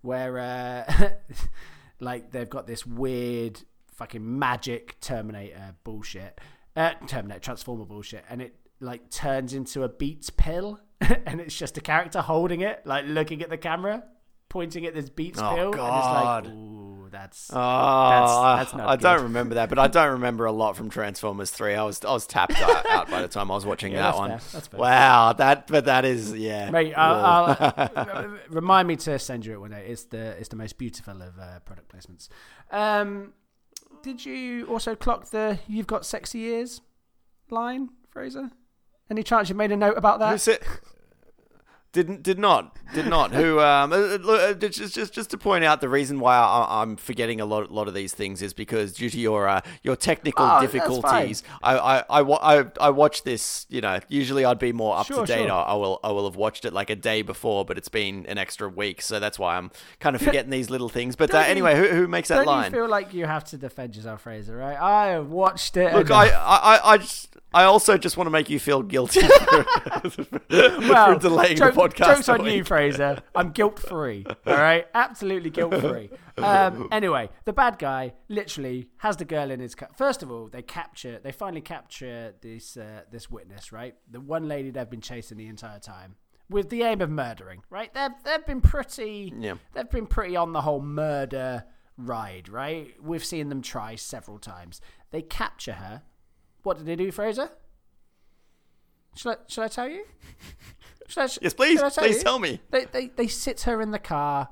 where uh, <laughs> like they've got this weird fucking magic Terminator bullshit, uh, Terminator Transformer bullshit, and it like turns into a Beats pill, <laughs> and it's just a character holding it, like looking at the camera, pointing at this Beats Oh, pill, God. and it's like, ooh, that's Oh, that's not I don't remember that, but I don't remember a lot from Transformers Three. I was I was tapped out, out by the time I was watching Yeah, that that's one. fair, that's fair. Wow, that but that is yeah. Mate. I'll, <laughs> I'll, remind me to send you it one day. It's the it's the most beautiful of uh, product placements. Um, did you also clock the "You've got sexy ears" line, Fraser? Any chance you made a note about Who that? said? Didn't did not did not who um uh, uh, uh, just just just to point out the reason why I, I'm forgetting a lot lot of these things is because due to your uh, your technical Oh, difficulties I I, I, I I watched this you know usually I'd be more up Sure, to date sure. I, I will I will have watched it like a day before but it's been an extra week so that's why I'm kind of forgetting these little things but uh, anyway who who makes that line you feel like you have to defend yourself, Fraser? Right? I have watched it. Look, enough. I, I, I- I just, I also just want to make you feel guilty <laughs> <laughs> for, well, for delaying the podcast. Jokes on you. Fraser. I'm guilt free. All right, absolutely guilt free. Um, anyway, the bad guy literally has the girl in his car. First of all, they capture. They finally capture this uh, this witness. Right, the one lady they've been chasing the entire time. With the aim of murdering, right? They've they've been pretty, Yeah. they've been pretty on the whole murder ride, right? We've seen them try several times. They capture her. What did they do, Fraser? Shall I, shall I tell you? I, Yes, please, tell please you? tell me. They, they they sit her in the car,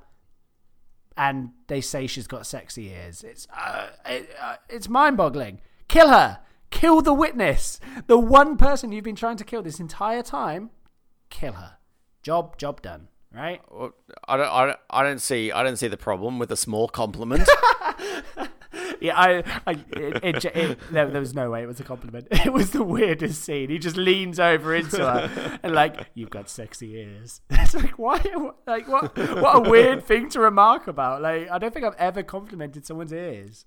and they say she's got sexy ears. It's uh, it, uh, it's mind-boggling. Kill her. Kill the witness. The one person you've been trying to kill this entire time. Kill her. Job job done. Right. Well, I don't, I don't, I don't see, I don't see the problem with a small compliment. <laughs> <laughs> yeah, I, I it, it, it, there, there was no way it was a compliment. <laughs> It was the weirdest scene. He just leans over into her and like, "You've got sexy ears." <laughs> It's like, why? Like, what? What a weird thing to remark about. Like, I don't think I've ever complimented someone's ears.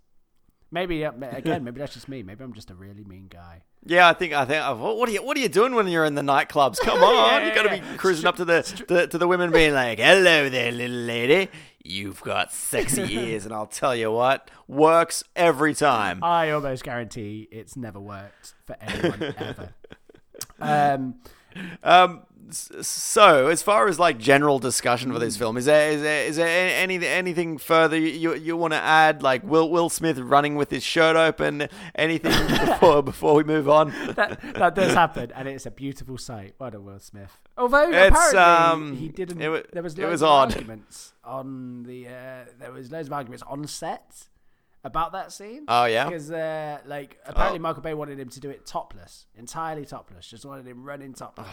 Maybe uh, again, maybe that's just me. Maybe I'm just a really mean guy. Yeah, I think I think. What are you What are you doing when you're in the nightclubs? Come on, Yeah, you got to yeah, be cruising up to the to, to the women, being like, "Hello there, little lady. You've got sexy <laughs> ears," and I'll tell you what, works every time. I almost guarantee it's never worked for anyone <laughs> ever. Um, Um, so as far as like general discussion for this film, is there is there is there any anything further you you want to add? Like Will Will Smith running with his shirt open? Anything <laughs> before before we move on? that, that does happen, and it's a beautiful sight. What a Will Smith. Although It's, apparently um, he didn't. it there was loads was of odd. arguments on the. Uh, there was loads of arguments on set about that scene. Oh yeah. Because, uh, like, apparently Oh. Michael Bay wanted him to do it topless, entirely topless. Just wanted him running topless.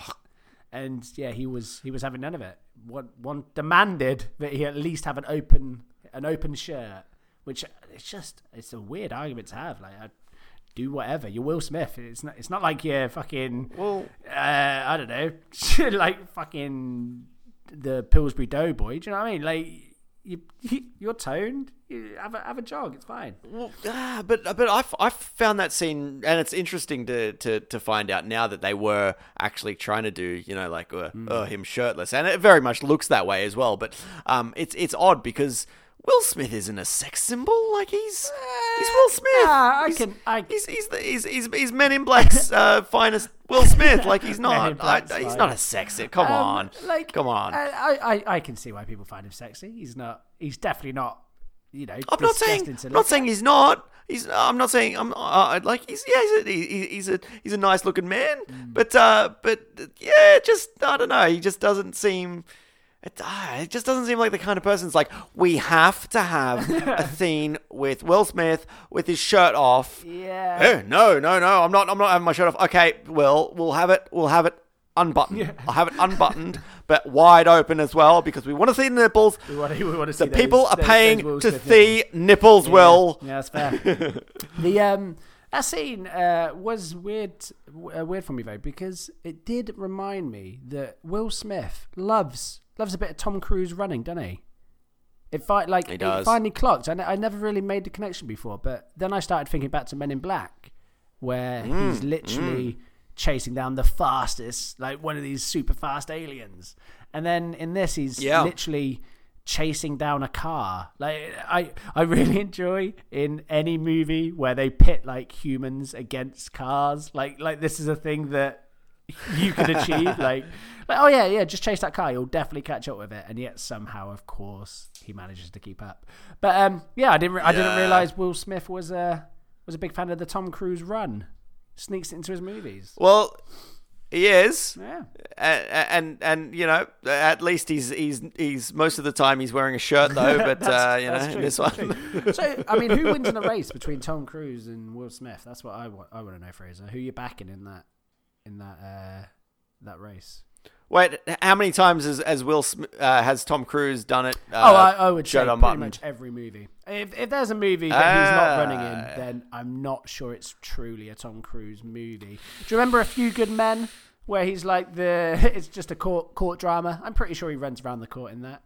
And yeah, he was he was having none of it. One one demanded that he at least have an open an open shirt, which it's just it's a weird argument to have. Like, I, do whatever. You're Will Smith. It's not. It's not like you're fucking. Well, Uh, I don't know, <laughs> like fucking the Pillsbury Doughboy. Do you know what I mean? Like you, you <laughs> you're toned. You have a have a jog. It's fine. Well, ah, but but I I found that scene, and it's interesting to, to, to find out now that they were actually trying to do, you know, like uh, uh, him shirtless, and it very much looks that way as well. But um, it's it's odd because Will Smith isn't a sex symbol. Like he's he's Will Smith. Ah, I He's- can- I- he's he's the, he's, he's he's Men in Black's uh, <laughs> finest Will Smith. Like he's <laughs> not. I, Black's he's not a sex. Come Um, on, like come on. I, I I can see why people find him sexy. He's not. He's definitely not. You know, I'm not saying. I'm not saying he's not. He's. I'm not saying. I'm uh, like he's. Yeah, he's a, he- he's a he's a nice looking man. Mm. But uh, but yeah, just I don't know. He just doesn't seem. It, uh, it just doesn't seem like the kind of person. It's like we have to have a <laughs> scene with Will Smith with his shirt off. Yeah. Eh, no, no, no. I'm not. I'm not having my shirt off. Okay, Will. We'll have it. We'll have it unbuttoned. I'll have it unbuttoned, but wide open as well because we want to see the nipples. We want to. We want to see The people those- are those- paying those to see nipples, Will. Yeah, that's fair. <laughs> the um that scene uh, was weird, uh, weird for me though because it did remind me that Will Smith loves loves a bit of Tom Cruise running, doesn't he? It fi- like He it finally clocked. I, ne- I never really made the connection before, but then I started thinking back to Men in Black, where Mm, he's literally chasing down the fastest, like one of these super fast aliens, and then in this he's Yeah. literally chasing down a car. Like I I really <laughs> enjoy in any movie where they pit like humans against cars. Like like this is a thing that you can <laughs> achieve. like like oh yeah, yeah, just chase that car, you'll definitely catch up with it. And yet somehow of course he manages to keep up. But um yeah, I didn't re- I didn't Yeah. realize Will Smith was a was a big fan of the Tom Cruise run. Sneaks it into his movies. Well, he is, Yeah. and, and and you know, at least he's he's he's most of the time he's wearing a shirt though. <laughs> But uh, you know, That's in true, this that's one, true. So, I mean, who wins in a <laughs> race between Tom Cruise and Will Smith? That's what I want. I want to know, Fraser. Who you backing in that in that uh, that race? wait, how many times has, has Will uh, has Tom Cruise done it? Uh, oh, I, I would say pretty unbuttoned? much every movie. If if there's a movie that he's not running in, Ah. then I'm not sure it's truly a Tom Cruise movie. Do you remember A Few Good Men, where he's like the? <laughs> It's just a court court drama. I'm pretty sure he runs around the court in that.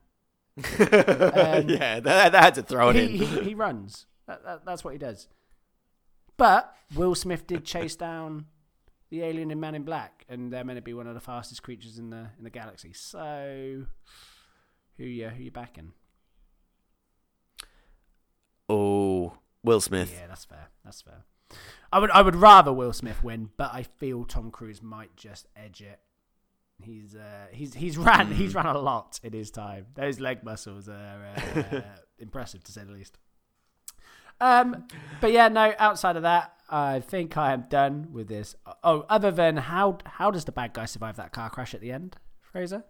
<laughs> Um, yeah, they, they had to throw it he, in. he, he runs. That, that, that's what he does. But Will Smith did chase down the alien in Man in Black, and they're meant to be one of the fastest creatures in the in the galaxy. So, who you who you backing? Oh, Will Smith. Yeah, that's fair. That's fair. I would I would rather Will Smith win, but I feel Tom Cruise might just edge it. He's uh, he's he's ran Hmm. he's ran a lot in his time. Those leg muscles are uh, <laughs> impressive to say the least. Um, but yeah, no. Outside of that, I think I am done with this. Oh, other than how how does the bad guy survive that car crash at the end, Fraser?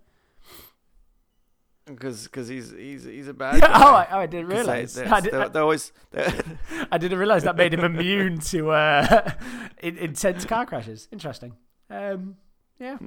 Because because he's he's he's a bad. <laughs> oh, guy. I, oh, I didn't they- realize. They're, I, did, they're, they're always. They're, <laughs> I didn't realize that made him immune to uh, <laughs> intense car crashes. Interesting. Um, Yeah.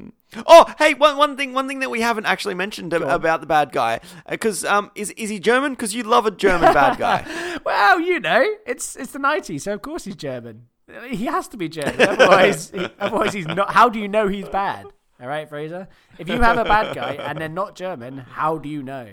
Oh, hey, one one thing one thing that we haven't actually mentioned ab- about the bad guy because um is is he German? Because you love a German bad <laughs> guy. Well, you know, it's it's the '90s, so of course he's German. He has to be German, otherwise, he, <laughs> otherwise he's not. How do you know he's bad? All right, Fraser. If you have a bad guy and they're not German, how do you know?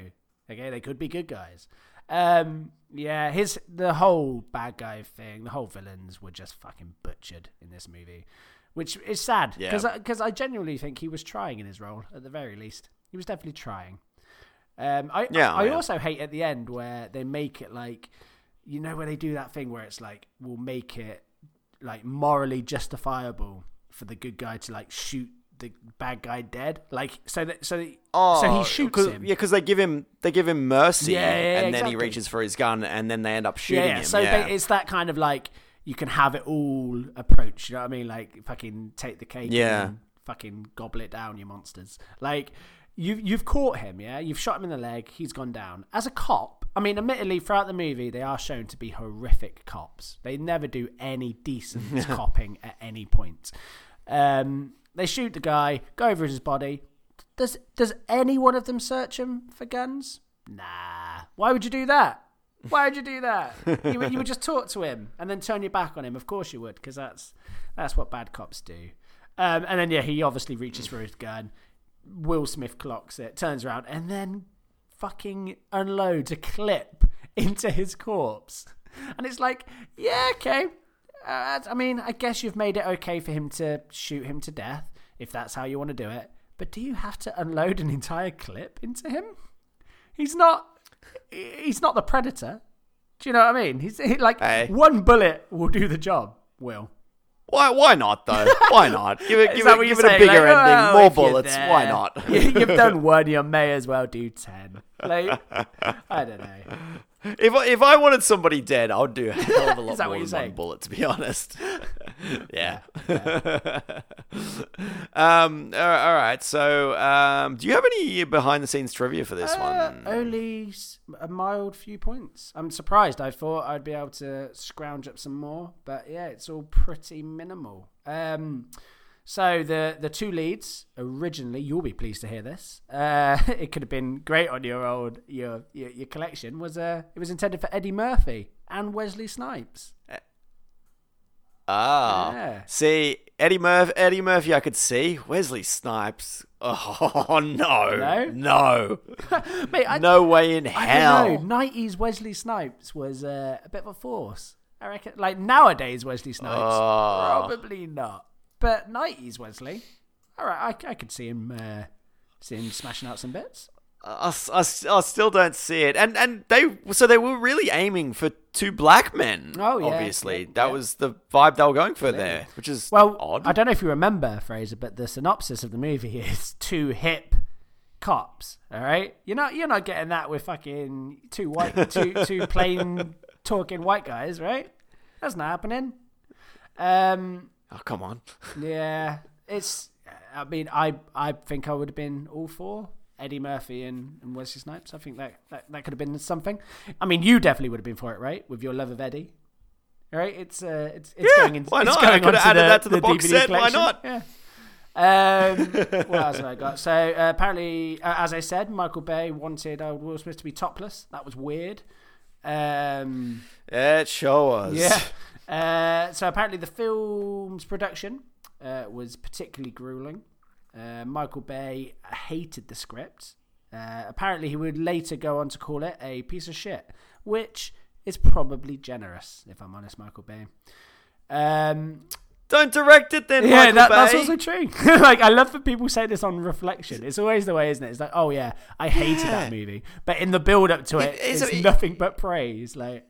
Okay, they could be good guys. Um, yeah, his the whole bad guy thing, the whole villains were just fucking butchered in this movie, which is sad Yeah. because because I genuinely think he was trying in his role at the very least. He was definitely trying. Um, I Yeah, I, yeah. also hate at the end where they make it like, you know, where they do that thing where it's like we'll make it like morally justifiable for the good guy to like shoot the bad guy dead, like so that so that, so he shoots Oh, 'cause- him. Yeah, because they give him they give him mercy, Yeah, yeah, yeah, and then he reaches for his gun, and then they end up shooting yeah, him. so yeah. They, it's that kind of like you can have it all approach. You know what I mean? Like fucking take the cake. Yeah. And fucking gobble it down, you monsters. Like you you've caught him. Yeah, you've shot him in the leg. He's gone down. As a cop, I mean, admittedly, throughout the movie, they are shown to be horrific cops. They never do any decent <laughs> copping at any point. Um, they shoot the guy, go over his body. Does does any one of them search him for guns? Nah. Why would you do that? Why would you do that? You would, you would <laughs> just talk to him and then turn your back on him. Of course you would, because that's that's what bad cops do. Um, and then yeah, he obviously reaches for his gun. Will Smith clocks it, turns around, and then fucking unloads a clip <laughs> into his corpse. And it's like, yeah, okay. Uh, I mean, I guess you've made it okay for him to shoot him to death if that's how you want to do it. But do you have to unload an entire clip into him? He's not. He's not the predator. Do you know what I mean? He's he, like Hey. one bullet will do the job. Will. Why why not though? Why not? Give it <laughs> give it, give it a bigger Like, ending, oh, more bullets. Why not? You- <laughs> You've done <laughs> one. You may as well do ten. Like I don't know. <laughs> If I, if I wanted somebody dead, I would do a hell of a <laughs> lot more than you're one bullet, to be honest. <laughs> yeah. um. All right. all right, So, um, do you have any behind the scenes trivia for this Uh, one? only a mild few points. I'm surprised. I thought I'd be able to scrounge up some more, but yeah, it's all pretty minimal. Um, so the the two leads originally, you'll be pleased to hear this. Uh, <laughs> it could have been great on your old your your, your collection. Was uh, it was intended for Eddie Murphy and Wesley Snipes. Ah. Yeah. See, Eddie Murphy. Eddie Murphy, I could see. Wesley Snipes. Oh <laughs> no. No? No. <laughs> Mate, I, no way in I hell. Nineties Wesley Snipes was uh, a bit of a force. I reckon. Like nowadays, Wesley Snipes, Oh. probably not. But nineties Wesley, all right, I, I could see him, uh, see him smashing out some bits. I I still don't see it. And and they so they were really aiming for two black men. Oh, yeah, obviously yeah, that was the vibe they were going for there, which is Well, odd. I don't know if you remember Fraser, but the synopsis of the movie <laughs> is two hip cops. All right, you're not you're not getting that with fucking two white <laughs> two two plain talking white guys, right? That's not happening. Um, oh come on. Yeah, it's. I mean, I I think I would have been all for Eddie Murphy and, and Wesley Snipes. I think that, that that could have been something. I mean, you definitely would have been for it, right? With your love of Eddie, right? It's uh, it's, it's Yeah, going in, why not? I could have added that to the box DVD set, why not? Yeah. Um, what else have I got? So uh, apparently, uh, as I said, Michael Bay wanted old Will Smith to be topless. That was weird. Um, It sure was. yeah. Uh, so apparently, the film's production uh, was particularly grueling. Uh, Michael Bay hated the script. Uh, apparently, he would later go on to call it a piece of shit, which is probably generous, if I'm honest, Michael Bay. Um, Don't direct it then, yeah, Michael that, that's also true. <laughs> like, I love that people say this on reflection. It's always the way, isn't it? It's like, oh yeah, I hated that movie, but in the build up to it, It- it's it's, a- nothing but praise. Like,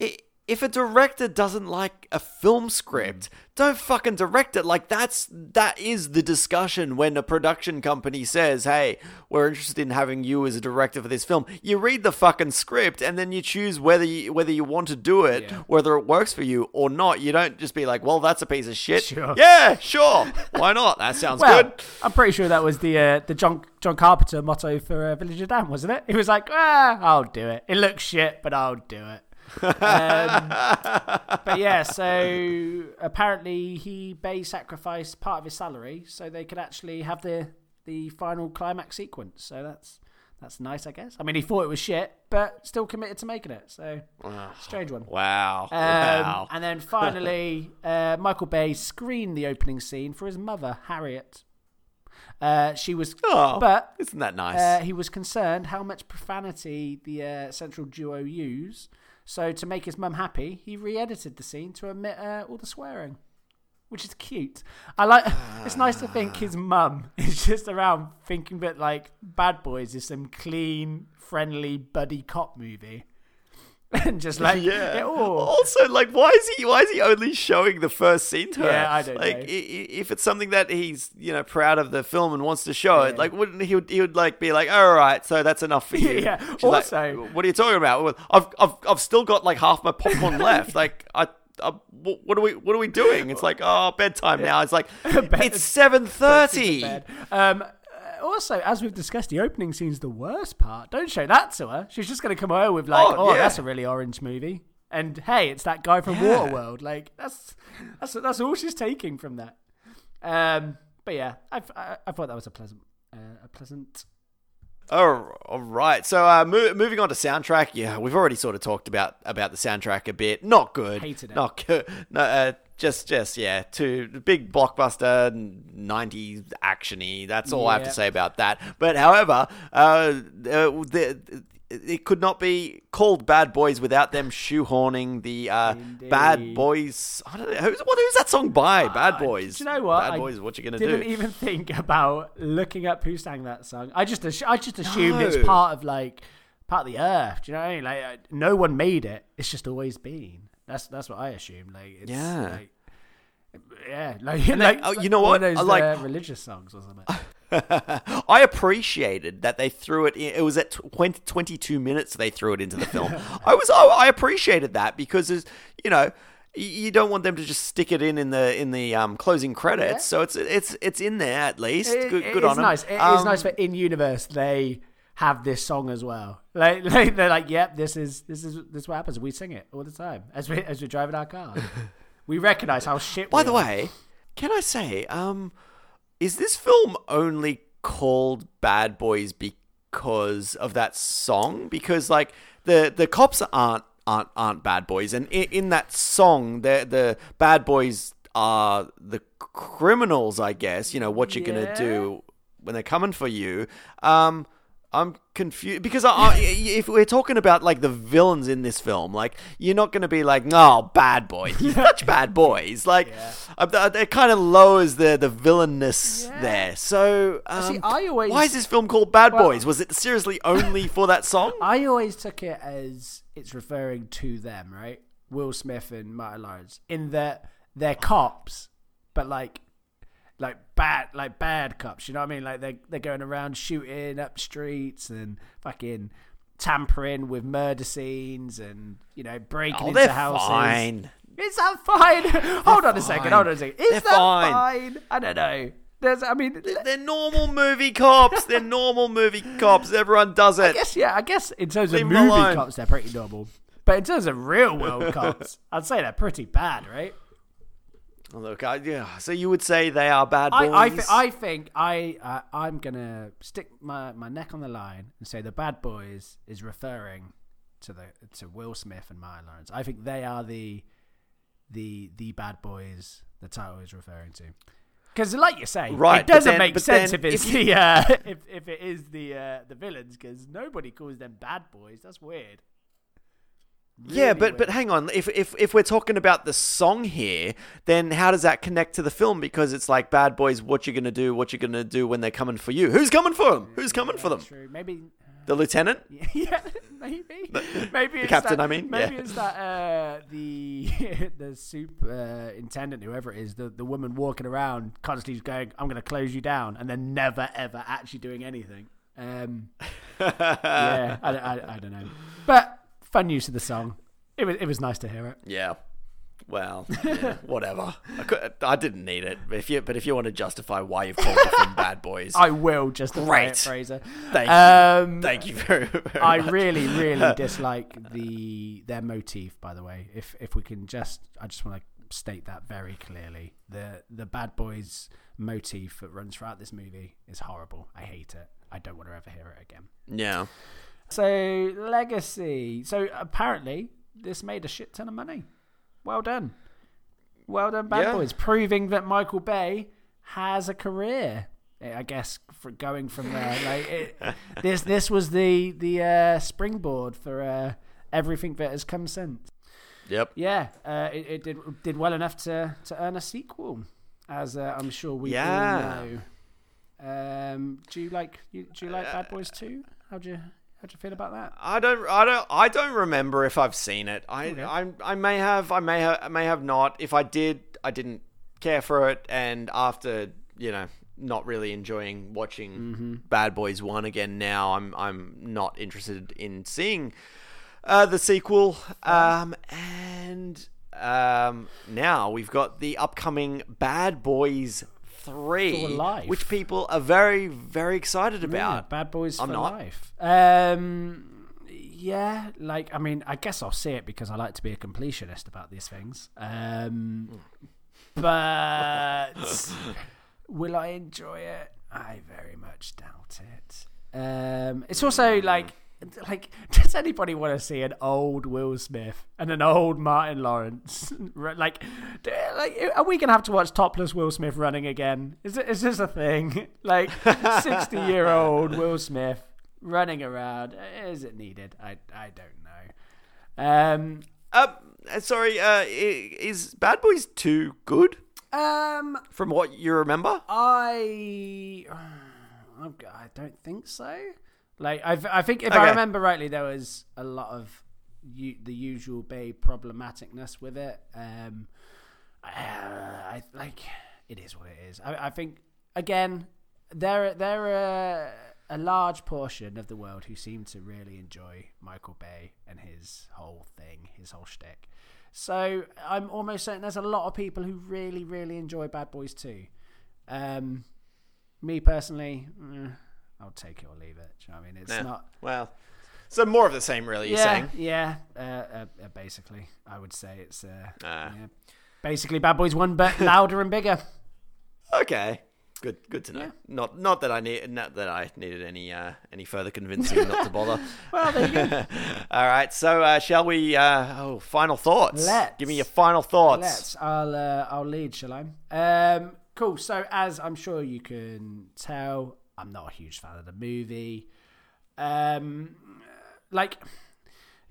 I- if a director doesn't like a film script, don't fucking direct it. Like that's that is the discussion when a production company says, "Hey, we're interested in having you as a director for this film." You read the fucking script and then you choose whether you, whether you want to do it, Yeah. whether it works for you or not. You don't just be like, "Well, that's a piece of shit." Sure. Yeah, sure. Why not? That sounds Well, good. I'm pretty sure that was the uh, the John John Carpenter motto for uh, Village of Damn, wasn't it? He was like, ah, I'll do it. It looks shit, but I'll do it. Um, <laughs> but yeah, so apparently he Bay sacrificed part of his salary so they could actually have the the final climax sequence. So that's that's nice, I guess. I mean, he thought it was shit, but still committed to making it. So strange one. Wow. Um, wow. And then finally, <laughs> uh, Michael Bay screened the opening scene for his mother, Harriet. Uh, she was, Oh, but isn't that nice? uh, he was concerned how much profanity the uh, central duo use. So to make his mum happy, he re-edited the scene to omit uh, all the swearing, which is cute. I like. <laughs> it's nice to think his mum <laughs> is just around thinking that like Bad Boys is some clean, friendly buddy cop movie, <laughs> and just like yeah. oh, Also, like, why is he? Why is he only showing the first scene to her? Yeah, I don't like, know. if it's something that he's you know proud of the film and wants to show it, like, wouldn't he? Would, he would like be like, all right, so that's enough for <laughs> you. Yeah, She's like, also- what are you talking about? I've, I've, I've still got like half my popcorn <laughs> left. Like, I. Uh, what are we? What are we doing? It's like oh bedtime now. It's like it's seven thirty. Um, also, as we've discussed, the opening scene's the worst part. Don't show that to her. She's just going to come over with like, Oh, "Oh, yeah. that's a really orange movie," and hey, it's that guy from Yeah. Waterworld. Like that's that's that's all she's taking from that. Um, but yeah, I, I, I thought that was a pleasant uh, a pleasant. Oh, all right. So, uh, mo- moving on to soundtrack. Yeah, we've already sort of talked about about the soundtrack a bit. Not good. Hated it. Not good. No, uh, just, just yeah. Too big blockbuster, '90s actiony. That's all I have to say about that. But however, uh, uh, the, it could not be called Bad Boys without them shoehorning the uh, Bad Boys. I don't know who's what. Who's that song by? Bad Boys. Do you know what? Bad I Boys. What you gonna do? Didn't even think about looking up who sang that song. I just I just assumed it's No. part of like part of the earth. Do you know what I mean? Like uh, no one made it. It's just always been. That's that's what I assumed. Like it's, Yeah. like, yeah, <laughs> like, like oh, you know what? those, like- uh, religious songs or something. <laughs> I appreciated that they threw it. In, it was at 20, 22 minutes they threw it into the film. <laughs> I was. I, I appreciated that because, you know, you don't want them to just stick it in in the in the um, closing credits. Yeah. So it's it's it's in there at least. It- good it good is on them. nice. It is Um, nice but in universe they have this song as well. <laughs> Like, like they're like, yep, this is this is this is what happens. We sing it all the time as we as we're driving our car. we recognize how shit. By the are. way, can I say, um, is this film only called Bad Boys because of that song? Because like the the cops aren't aren't aren't bad boys, and in, in that song, the the bad boys are the criminals. I guess you know what you're Yeah. gonna do when they're coming for you. Um. I'm confused because I, I, if we're talking about like the villains in this film, like you're not going to be like, no, bad boys, you're such bad boys. Like, uh, it kind of lowers the the villainous Yeah. there. So, um, See, I always- why is this film called Bad Well- Boys? Was it seriously only for that song? <laughs> I always took it as it's referring to them, right? Will Smith and Martin Lawrence, in that they're cops, but like, like bad, like bad cops. You know what I mean? Like they they're going around shooting up streets and fucking tampering with murder scenes and you know breaking oh, into houses. fine. Is that fine? <laughs> hold on a second. Hold on a second. Is They're that fine. fine. I don't know. There's, I mean, They're normal movie cops. They're normal movie cops. Everyone does it. I guess yeah. I guess in terms Leave of movie cops, they're pretty normal. But in terms of real world <laughs> cops, I'd say they're pretty bad, right? Look, I, yeah. So you would say they are bad boys? I I, th- I think I uh, I'm gonna stick my, my neck on the line and say the Bad Boys is referring to the to Will Smith and Martin Lawrence. I think they are the the the Bad Boys the title is referring to. Because, like you say, Right, it doesn't then- make sense if it's if the uh, <laughs> if if it is the uh, the villains. Because nobody calls them bad boys. That's weird. Yeah, Really but but weird. hang on. If if if we're talking about the song here, then how does that connect to the film? Because it's like Bad Boys. What you gonna do? What you gonna do when they're coming for you? Who's coming for them? Who's coming for them? True. Maybe. The lieutenant? <laughs> Yeah, maybe. <laughs> maybe it's captain, that, I mean, maybe yeah. it's that uh, the <laughs> the superintendent, whoever it is, the the woman walking around constantly going, "I'm going to close you down," and then never ever actually doing anything. Um, yeah, I, I, I don't know, but fun use of the song. It was it was nice to hear it. Yeah. Well, yeah, <laughs> whatever. I, could, I didn't need it. If you, but if you want to justify why you've called the film Bad Boys, <laughs> I will justify Great. it, Fraser. thank Um, you. Thank you very, very I much. really, really <laughs> dislike the their motif. By the way, if if we can just, I just want to state that very clearly. The the bad boys motif that runs throughout this movie is horrible. I hate it. I don't want to ever hear it again. Yeah. So legacy. So apparently, this made a shit ton of money. Well done. Well done, Bad Yeah. Boys, proving that Michael Bay has a career. eh, I guess for going from there, like it, <laughs> this, this was the the uh, springboard for uh, everything that has come since. Yep. Yeah, uh, it, it did did well enough to to earn a sequel, as uh, I'm sure we Yeah. all know. Um, do you like you, do you like Bad Boys Two? How do you how do you feel about that? I don't. I don't. I don't remember if I've seen it. I. Okay. I. I may have. I may have. I may have not. If I did, I didn't care for it. And after you know, not really enjoying watching Mm-hmm. Bad Boys One again. Now I'm. I'm not interested in seeing uh, the sequel. Um. And um. Now we've got the upcoming Bad Boys. Three, which people are very, very excited Yeah, about. Bad Boys I'm for not. life. Um, yeah, like I mean, I guess I'll see it because I like to be a completionist about these things. Um, but <laughs> will I enjoy it? I very much doubt it. Um, it's also like. Like, <laughs> does anybody want to see an old Will Smith and an old Martin Lawrence? <laughs> like, do- like, are we gonna have to watch topless Will Smith running again? Is it, is this a thing? <laughs> Like, sixty-year-old Will Smith running around? Is it needed? I I don't know. Um, Uh, sorry, uh, is Bad Boys 2 good um, from what you remember? I <sighs> I don't think so. Like I, I think if I remember rightly, there was a lot of u- the usual Bay problematicness with it. Um, uh, I like it is what it is. I, I think again, there there are a large portion of the world who seem to really enjoy Michael Bay and his whole thing, his whole shtick. So I'm almost certain there's a lot of people who really, really enjoy Bad Boys too. Um, me personally, eh, I'll take it or leave it. Do you know what I mean? It's Yeah. not. Well, so more of the same, really, you're yeah, saying? yeah. Uh, uh, uh, basically, I would say it's uh, Ah. yeah. basically Bad Boys One, but louder and bigger. Okay. Good, good to know. Yeah. Not, not that I need, not that I needed any, uh, any further convincing not to bother. <laughs> Well, there you go. <laughs> All right. So, uh, shall we? Uh, oh, final thoughts. Let's. Give me your final thoughts. Let's. I'll. Uh, I'll lead. Shall I? Um. Cool. So, as I'm sure you can tell, I'm not a huge fan of the movie. Um. Like,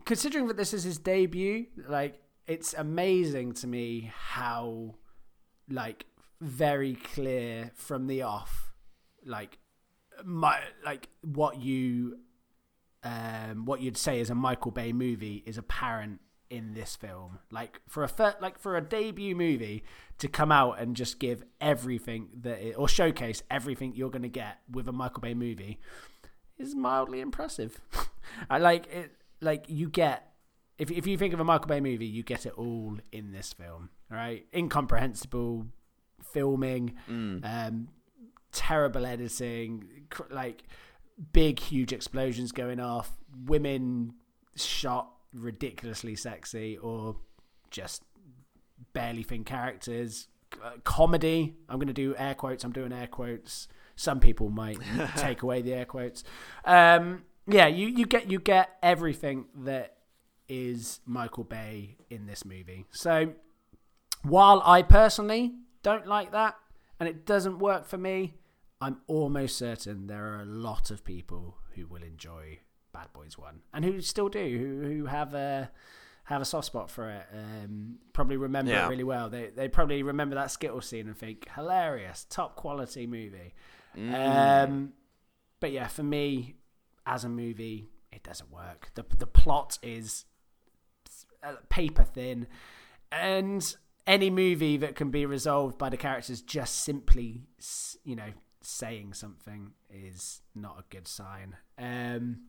considering that this is his debut, like, it's amazing to me how, like, very clear from the off, like, my like what you um, what you'd say is a Michael Bay movie is apparent in this film. Like for a fir- like for a debut movie to come out and just give everything that it, or showcase everything you're going to get with a Michael Bay movie is mildly impressive. <laughs> I like it. Like you get if if you think of a Michael Bay movie, you get it all in this film. All right, incomprehensible filming, um, terrible editing, cr- like big, huge explosions going off, women shot ridiculously sexy, or just barely thin characters. Uh, comedy. I'm going to do air quotes. I'm doing air quotes. Some people might <laughs> take away the air quotes. Um, yeah, you, you get you get everything that is Michael Bay in this movie. So while I personally don't like that and it doesn't work for me, I'm almost certain there are a lot of people who will enjoy Bad Boys One and who still do, who who have a have a soft spot for it. Um, probably remember Yeah. it really well. They they probably remember that Skittle scene and think hilarious, top quality movie. Um, but yeah, for me, as a movie, it doesn't work. the The plot is uh, paper thin, and any movie that can be resolved by the characters just simply, you know, saying something is not a good sign. Um,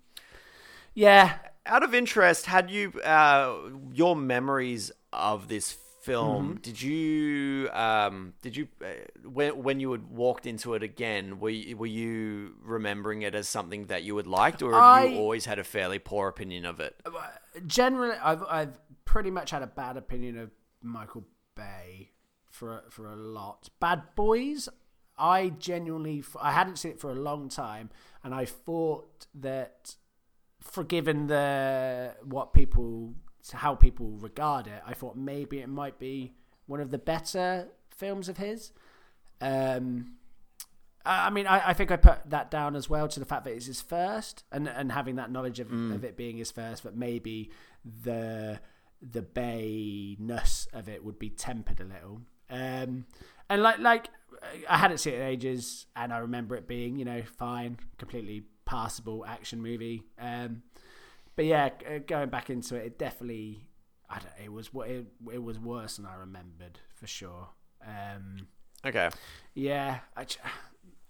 yeah, Out of interest, had you uh, your memories of this film, Mm-hmm. did you um did you uh, when when you had walked into it again, were you, were you remembering it as something that you had liked, or have you always had a fairly poor opinion of it? generally I've I've pretty much had a bad opinion of Michael Bay for for a lot. Bad Boys, I genuinely I hadn't seen it for a long time, and I thought that, forgiven the what people how people regard it, I thought maybe it might be one of the better films of his. Um, I mean, I, I think I put that down as well to the fact that it's his first, and and having that knowledge of, of it being his first, but maybe the the bayness of it would be tempered a little. Um, and like like I hadn't seen it in ages, and I remember it being you know fine, completely passable action movie. Um, but yeah, going back into it, it definitely I don't, it was what it, it was worse than I remembered for sure. Um, Okay. yeah, I,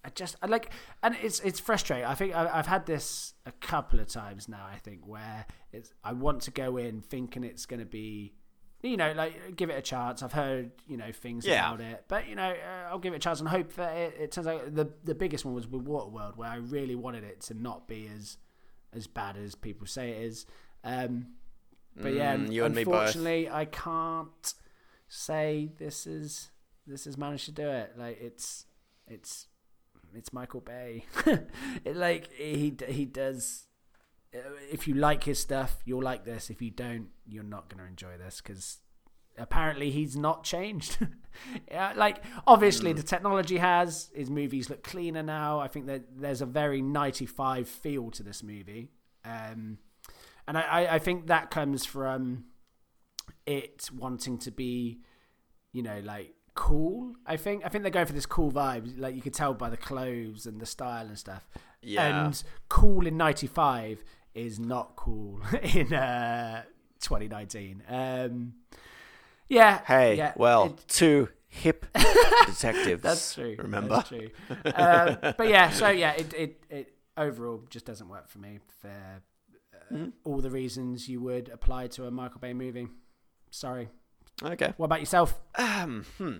I just I like, and it's it's frustrating. I think I, I've had this a couple of times now. I think where it's I want to go in thinking it's going to be, you know, like give it a chance. I've heard you know things Yeah. about it, but you know uh, I'll give it a chance and hope that it, it turns out the the biggest one was with Waterworld, where I really wanted it to not be as as bad as people say it is. Um, but yeah, Mm, you and me both. unfortunately, I can't say this is this has managed to do it. Like it's it's it's Michael Bay. <laughs> it like he he does. Uh, If you like his stuff, you'll like this. If you don't, you're not going to enjoy this because apparently he's not changed. <laughs> yeah, like obviously the technology has his movies look cleaner now. I think that there's a very 95 feel to this movie, um, and I, I, I think that comes from it wanting to be, you know, like cool. I think I think they're going for this cool vibe. Like you could tell by the clothes and the style and stuff. Yeah. And cool in '95 is not cool <laughs> in uh, 2019. Um, yeah. Hey, yeah, well, it- two hip <laughs> detectives. that's true. Remember? That's true. um, but yeah, so yeah, it, it it overall just doesn't work for me for uh, Mm-hmm. all the reasons you would apply to a Michael Bay movie. Sorry. Okay. What about yourself? Um, hmm.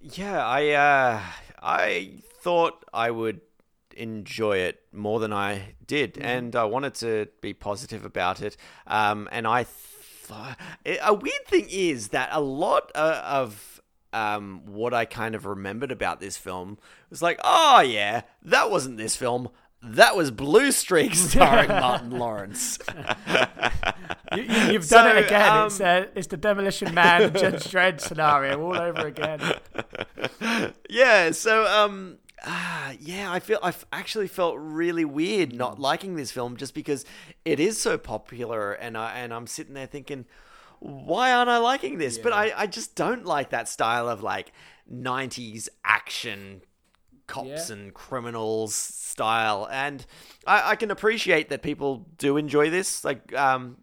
Yeah, I uh, I thought I would enjoy it more than I did, and I wanted to be positive about it. Um, and I thought a weird thing is that a lot uh, of um what I kind of remembered about this film was like, oh yeah, that wasn't this film. That was Blue Streak <laughs> starring Martin Lawrence. <laughs> You, have So, done it again. um, it's, uh, it's the Demolition Man Judge Dredd scenario all over again. <laughs> yeah so um ah, yeah i feel i've actually felt really weird not liking this film just because it is so popular and i and i'm sitting there thinking why aren't i liking this? But i i just don't like that style of like 90s action cops Yeah. and criminals style. And I, I can appreciate that people do enjoy this like um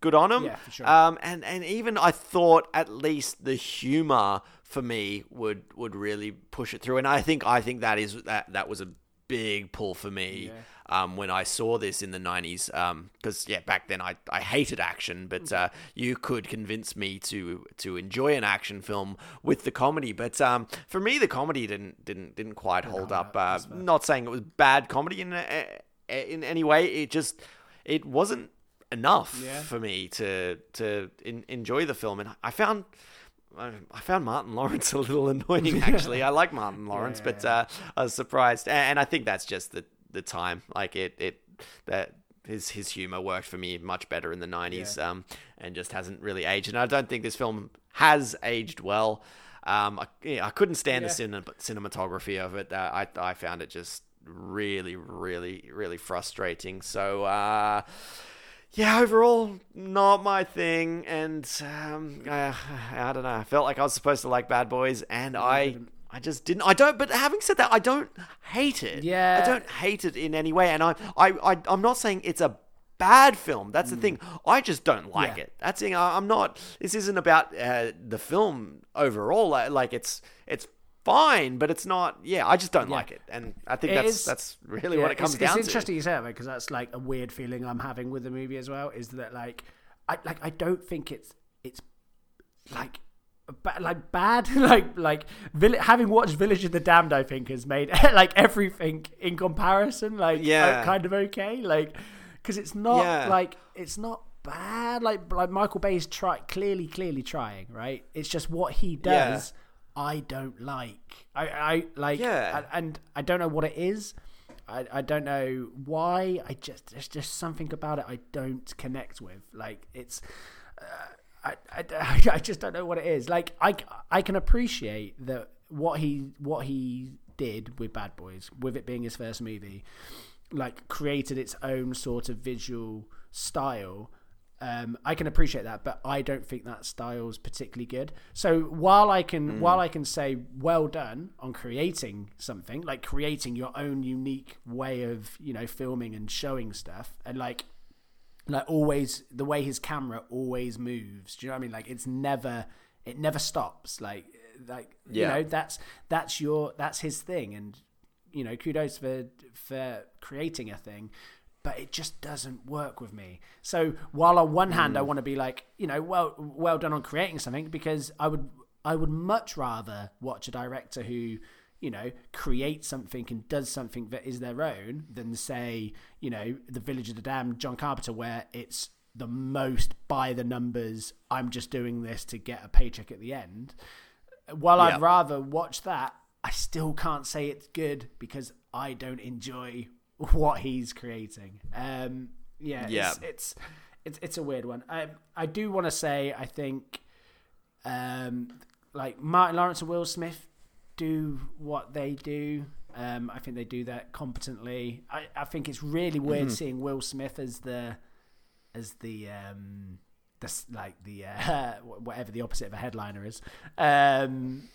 good on them Yeah, for sure. um and and even i thought at least the humor for me would would really push it through and i think i think that is that that was a big pull for me um, when I saw this in the 90s. Because, yeah, back then I, I hated action, but uh, you could convince me to to enjoy an action film with the comedy. But um, for me, the comedy didn't didn't didn't quite hold up. Uh, not saying it was bad comedy in, in any way. It just it wasn't enough Yeah. for me to to in, enjoy the film. And I found. I found Martin Lawrence <laughs> a little annoying. <laughs> Actually, I like Martin Lawrence, but uh, I was surprised, and, and I think that's just the the time. Like it, it that his his humor worked for me much better in the nineties, um, and just hasn't really aged. And I don't think this film has aged well. Um, I, yeah, I couldn't stand the cine- cinematography of it. Uh, I I found it just really, really, really frustrating. So. Uh, yeah, overall, not my thing, and um, I, I don't know. I felt like I was supposed to like Bad Boys, and I, I just didn't. I don't. But having said that, I don't hate it. Yeah. I don't hate it in any way, and I, I, I I'm not saying it's a bad film. That's the thing. I just don't like Mm. Yeah. it. That's the thing. I'm not. This isn't about uh, the film overall. Like, like it's it's fine, but it's not. Yeah, I just don't like it, and I think It that's is- that's really Yeah, what it comes it's, down it's to. It's interesting you say that because that's like a weird feeling I'm having with the movie as well. Is that like I like I don't think it's it's like ba- like bad, <laughs> like like Vill- having watched Village of the Damned, I think has made <laughs> like everything in comparison like Yeah. uh, kind of okay, like because it's not Yeah. like it's not bad. Like like Michael Bay's try clearly clearly trying right. It's just what he Yeah. I don't like. I I like. Yeah. and- and I don't know what it is. I, I don't know why. I just there's just something about it I don't connect with. Like it's, uh, I, I, <laughs> I just don't know what it is. Like I I can appreciate that what he what he did with Bad Boys, with it being his first movie, like created its own sort of visual style. Um, I can appreciate that, but I don't think that style's particularly good. So while I can while I can say well done on creating something, like creating your own unique way of you know filming and showing stuff, and like like always the way his camera always moves. Do you know what I mean? Like it's never it never stops. Like like Yeah. you know that's that's your that's his thing, and you know kudos for for creating a thing. But it just doesn't work with me. So while on one hand I mm. want to be like, you know, well, well done on creating something, because I would, I would much rather watch a director who, you know, creates something and does something that is their own than say, you know, the Village of the Damned, John Carpenter, where it's the most by the numbers. I'm just doing this to get a paycheck at the end. While Yeah. I'd rather watch that, I still can't say it's good because I don't enjoy what he's creating. Um, yeah, Yeah. It's, it's it's it's a weird one. I I do want to say I think, um, like Martin Lawrence and Will Smith do what they do. Um, I think they do that competently. I, I think it's really weird seeing Will Smith as the as the um the like the uh, <laughs> whatever the opposite of a headliner is. Um,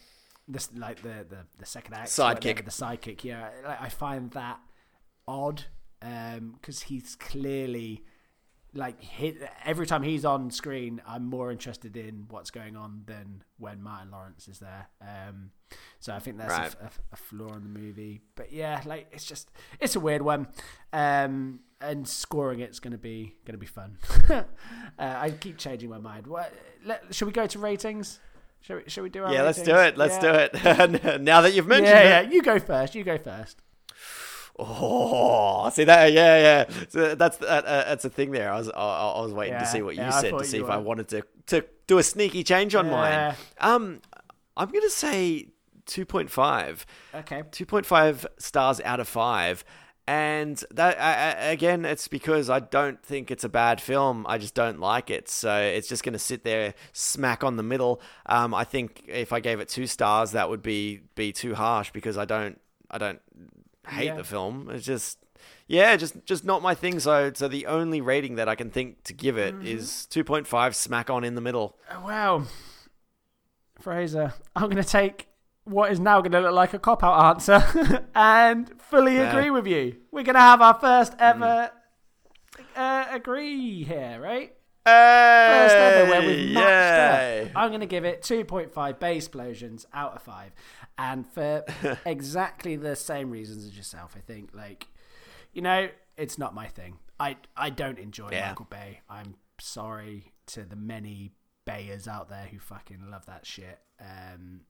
this like the the, the second act, Sidekick. whatever, the sidekick. Yeah, like, I find that odd because he's clearly like hit, every time he's on screen, I'm more interested in what's going on than when Martin Lawrence is there. Um, so I think that's Right. a, a, a flaw in the movie. But yeah, like it's just it's a weird one, um, and scoring it's going to be going to be fun. <laughs> uh, I keep changing my mind. What? Let, should we go to ratings? Shall we, shall we do our Yeah, let's do it. Let's Yeah. do it. <laughs> now that you've mentioned Yeah, it. yeah. You go first. You go first. Oh, see that? Yeah, yeah. So that's uh, uh, that's a thing there. I was I, I was waiting Yeah, to see what you yeah, said to see if I wanted to to do a sneaky change on Yeah. mine. Um, I'm gonna say two point five. Okay. 2.5 stars out of 5 and that I, I, again it's because i don't think it's a bad film i just don't like it so it's just going to sit there smack on the middle um, i think if i gave it two stars that would be be too harsh because i don't i don't hate Yeah. the film it's just yeah just just not my thing so so the only rating that i can think to give it is 2.5 smack on in the middle Oh, Wow. Fraser, I'm going to take what is now going to look like a cop out answer <laughs> and fully Yeah. agree with you. We're going to have our first ever uh, agree here, right? First ever where we've matched Yay. up. I'm going to give it 2.5 base explosions out of 5. And for <laughs> exactly the same reasons as yourself, I think. Like, you know, it's not my thing. I, I don't enjoy Yeah. Michael Bay. I'm sorry to the many Bayers out there who fucking love that shit. Um,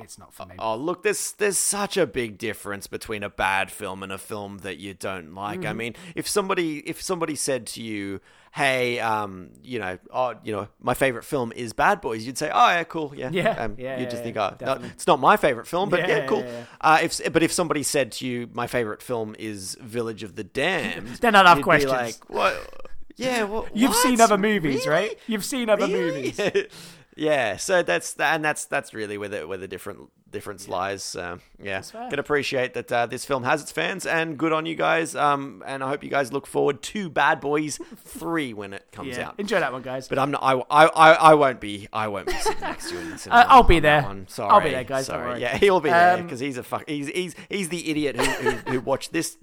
it's not for me. Oh, look, there's there's such a big difference between a bad film and a film that you don't like. Mm-hmm. I mean, if somebody if somebody said to you, "Hey, um, you know, oh, you know, my favorite film is Bad Boys," you'd say, "Oh, yeah, cool, yeah." Yeah, um, yeah, you'd yeah, just think, yeah, "Oh, no, it's not my favorite film, but Yeah, yeah, yeah, cool." yeah, yeah. Uh, if but if somebody said to you, "My favorite film is Village of the Damned," <laughs> Then I'd have you'd be questions. like, "What?" Yeah, what, You've what? seen other movies, Really? right? You've seen other Really? movies. <laughs> yeah, so that's and that's that's really where the where the different difference lies. So, yeah, can appreciate that uh, this film has its fans, and good on you guys. Um, and I hope you guys look forward to Bad Boys <laughs> Three when it comes Yeah. out. Enjoy that one, guys. But I'm not. I, I, I, I won't be. I won't be sitting next to you in the cinema. <laughs> Uh, I'll be there. Sorry, I'll be there, guys, Sorry. Yeah, <laughs> he'll be there Um, because he's a fuck. He's he's he's the idiot who who, who watched this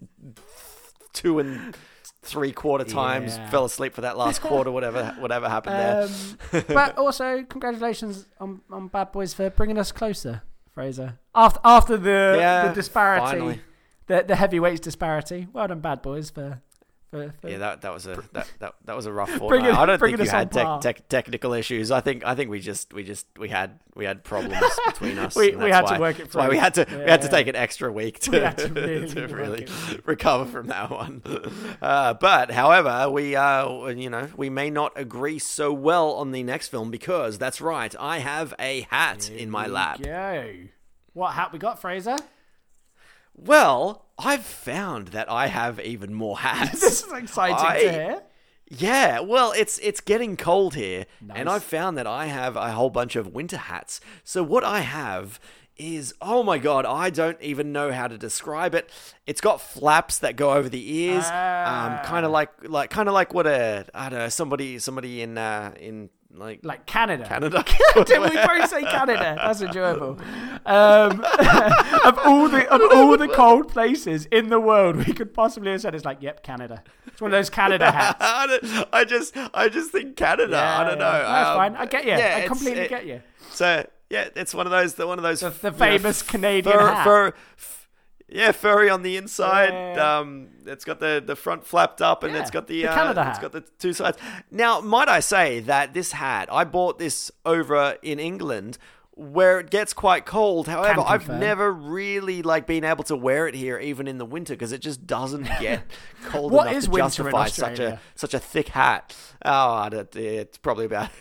two and three quarter times, Yeah. fell asleep for that last quarter, whatever <laughs> whatever happened there. Um, but also, congratulations on, on Bad Boys for bringing us closer, Fraser. After after the Yeah, the disparity, finally. the the heavyweights disparity. Well done, Bad Boys, for For, for, Yeah, that that was a that that, that was a rough <laughs> fortnight. it- I don't think you had tech, par. technical issues. I think I think we just we just we had we had problems <laughs> between us. We- we had to work it That's why through. we had to we had to yeah. take an extra week to, We to really <laughs> to really recover from that one. Uh, but however, we uh you know we may not agree so well on the next film because that's right. I have a hat in my lap. Go. What hat we got, Fraser? Well, I've found that I have even more hats. <laughs> This is exciting I- to hear. Yeah, well, it's it's getting cold here, and I've found that I have a whole bunch of winter hats. So what I have is oh my god, I don't even know how to describe it. It's got flaps that go over the ears, um, kind of like like kind of like what a I don't know somebody somebody in uh, in like Like Canada. Canada. <laughs> Did we both say Canada? That's enjoyable. Um, <laughs> of all the of all the cold places in the world we could possibly have said, it's like, yep, Canada. It's one of those Canada <laughs> hats. I, I just I just think Canada. I don't know. Yeah, That's Um, fine. I get you. yeah, I completely it- get you. So yeah, it's one of those the one of those The- the you know, famous Canadian hat. Yeah, furry on the inside. Yeah. Um, it's got the, the front flapped up, and Yeah, it's got the, the uh, Canada it's hat. got the two sides. Now, might I say that this hat I bought this over in England. Where it gets quite cold. However, I've never really like been able to wear it here, even in the winter, because it just doesn't <laughs> get cold What enough is to justify such a such a thick hat. Oh, it's probably about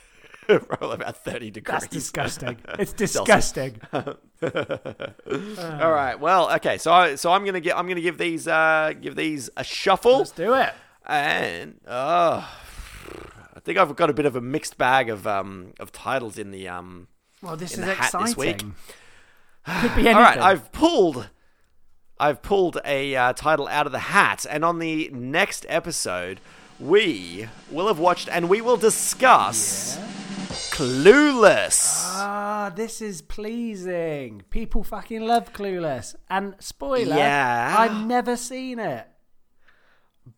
<laughs> probably about thirty degrees. That's disgusting. <laughs> It's disgusting. <laughs> All right. Well, okay. So I, so I'm gonna get I'm gonna give these uh give these a shuffle, Let's do it. and uh, I think I've got a bit of a mixed bag of um of titles in the um. Well, this is exciting. this week. Could be anything. <sighs> All right. I've pulled. I've pulled a uh, title out of the hat, and on the next episode, we will have watched and we will discuss Clueless. Ah, this is pleasing. People fucking love Clueless. And spoiler, Yeah. I've never seen it.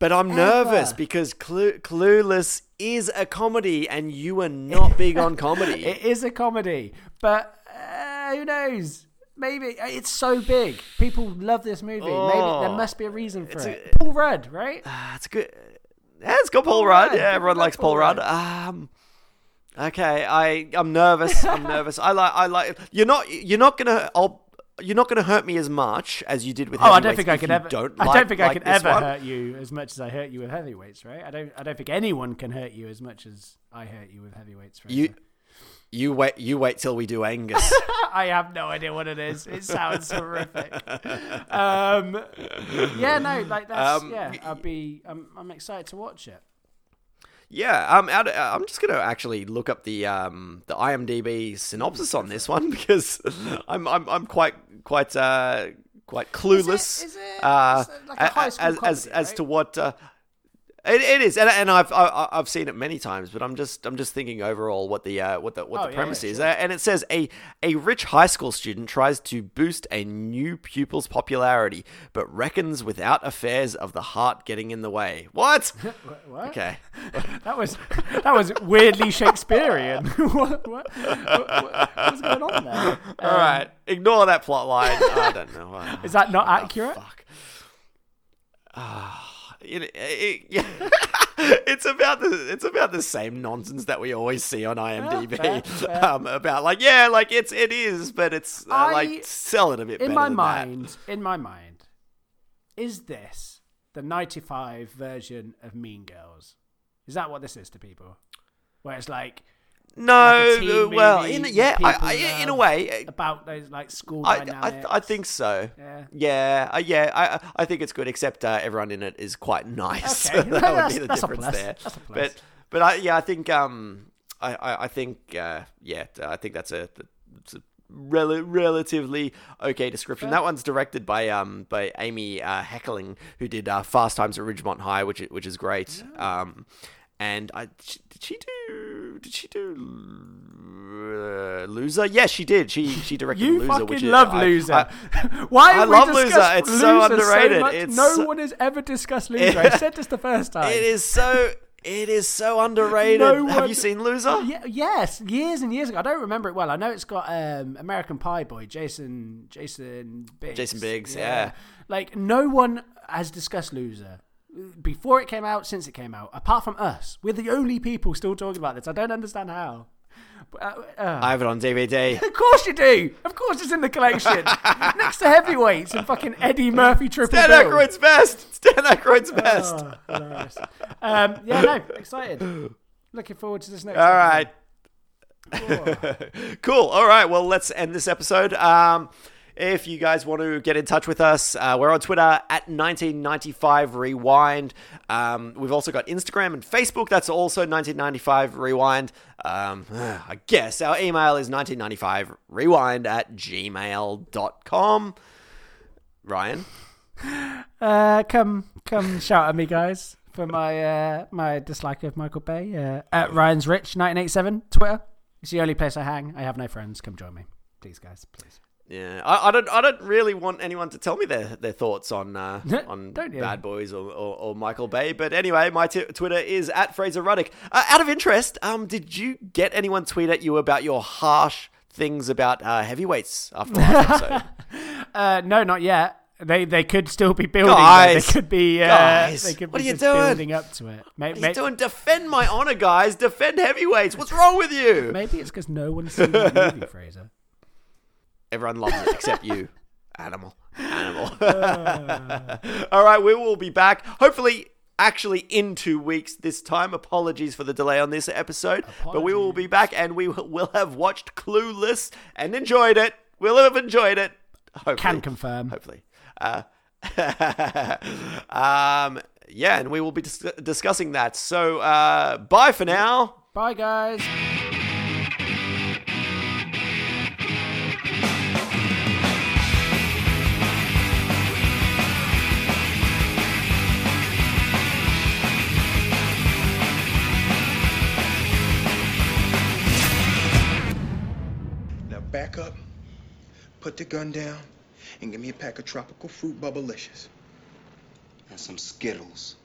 But I'm nervous because Clu- Clueless is a comedy, and you are not big on comedy. <laughs> It is a comedy, but uh, who knows? Maybe uh, it's so big. People love this movie. Maybe there Oh. must be a reason for It's it. a- Paul Rudd, right? Ah, it's good. Yeah, it's got Paul, Paul Rudd. Rudd. Yeah, everyone likes Paul Paul Rudd. Rudd. Um, okay, I I'm nervous. I'm <laughs> nervous. I like I like you're not you're not gonna I'll. You're not going to hurt me as much as you did with. Oh, I don't think I could ever. Don't I don't think I like could this ever one. hurt you as much as I hurt you with heavyweights, right? I don't. I don't think anyone can hurt you as much as I hurt you with heavyweights. Fraser. You, you wait. You wait till we do Angus. <laughs> I have no idea what it is. It sounds horrific. Um, yeah, no, like that's Um, yeah. I'll be. I'm, I'm excited to watch it. Yeah, um, out, uh, I'm just going to actually look up the um, the IMDb synopsis on this one <laughs> because I'm I'm, I'm quite quite uh, quite clueless. is it- uh, like as as, comedy, as to what uh, it, it is, and, and I've I, I've seen it many times, but I'm just I'm just thinking overall what the uh, what the what Oh, the yeah, premise yeah, is, sure. and it says a a rich high school student tries to boost a new pupil's popularity, but reckons without affairs of the heart getting in the way. What? <laughs> What? Okay. <laughs> That was that was weirdly Shakespearean. <laughs> what, what, what, what's going on there? All right, ignore that plot line. I don't know. Is that not oh, accurate? fuck. Ah, it, it- <laughs> yeah. it's about the it's about the same nonsense that we always see on IMDb fair, fair. Um, about like yeah, like it's it is, but it's uh, I- like sell it a bit in my mind, in my mind, is this the '95 version of Mean Girls? Is that what this is to people? Where it's like that. No, like uh, well, in yeah, I, I, in a way, uh, about those like school I, dynamics. I, I think so. Yeah. Yeah, uh, yeah, I, I think it's good. Except uh, everyone in it is quite nice. Okay, <laughs> <laughs> that would be the that's difference there. That's. But, but I, yeah, I think, um, I, I, I think, uh, yeah, I think that's a, that's a rel- relatively okay description. That one's directed by, um, by Amy uh, Heckerling, who did uh, Fast Times at Ridgemont High, which, which is great. Um, and I did she do? Did she do uh, Loser? Yes, she did. She she directed You Loser, fucking which is, love I- Loser. I- <laughs> Why I have we love Loser. discussed It's so Loser underrated. much? It's no so- one has ever discussed <laughs> Loser. I said this the first time. It is so. It is so <laughs> underrated. No Have one- you seen Loser? Yeah, yes, years and years ago. I don't remember it well. I know it's got um, American Pie boy Jason Jason Biggs. Jason Biggs, yeah. Like no one has discussed Loser. Before it came out, since it came out. Apart from us, we're the only people still talking about this. I don't understand how. Uh, uh, I have it on DVD. <laughs> of course you do. Of course it's in the collection. <laughs> Next to heavyweights and fucking Eddie Murphy triple Dan bill. Aykroyd's best. It's Dan Aykroyd's best. Oh, um, yeah, no, excited. Looking forward to this next. All right. episode. <laughs> cool. All right. Well, let's end this episode. Um, if you guys want to get in touch with us, uh, we're on Twitter at 1995 Rewind. Um, we've also got Instagram and Facebook. That's also 1995 Rewind. Um, <sighs> I guess our email is 1995 Rewind at gmail.com. Ryan? Uh, come, come, shout at me, guys, for my uh, my dislike of Michael Bay. Uh, at Ryan's Rich 1987 Twitter. It's the only place I hang. I have no friends. Come join me, please, guys, please. Yeah, I, I don't. I don't really want anyone to tell me their, their thoughts on uh, <laughs> on? Bad Boys or, or, or Michael Bay. But anyway, my t- Twitter is at Fraser Ruddick. Uh, out of interest, um, did you get anyone tweet at you about your harsh things about uh, heavyweights after the last <laughs> episode? Uh, no, not yet. They they could still be building. Guys! they could be. Uh, Guys! they could What are you doing? building up to it. May- What are may- you doing? Defend my honor, guys. Defend heavyweights. What's wrong with you? Maybe it's because no one's seen the movie, <laughs> Fraser. Everyone loves it except you. <laughs> Animal. Animal. <laughs> All right, we will be back. Hopefully, actually, in two weeks this time. Apologies for the delay on this episode. But we will be back and we will will have watched Clueless and enjoyed it. We'll have enjoyed it. Hopefully. Can confirm. Hopefully. Uh, <laughs> um, yeah, and we will be dis- discussing that. So, uh, bye for now. Bye, guys. Put the gun down, and give me a pack of tropical fruit bubblicious. and some Skittles.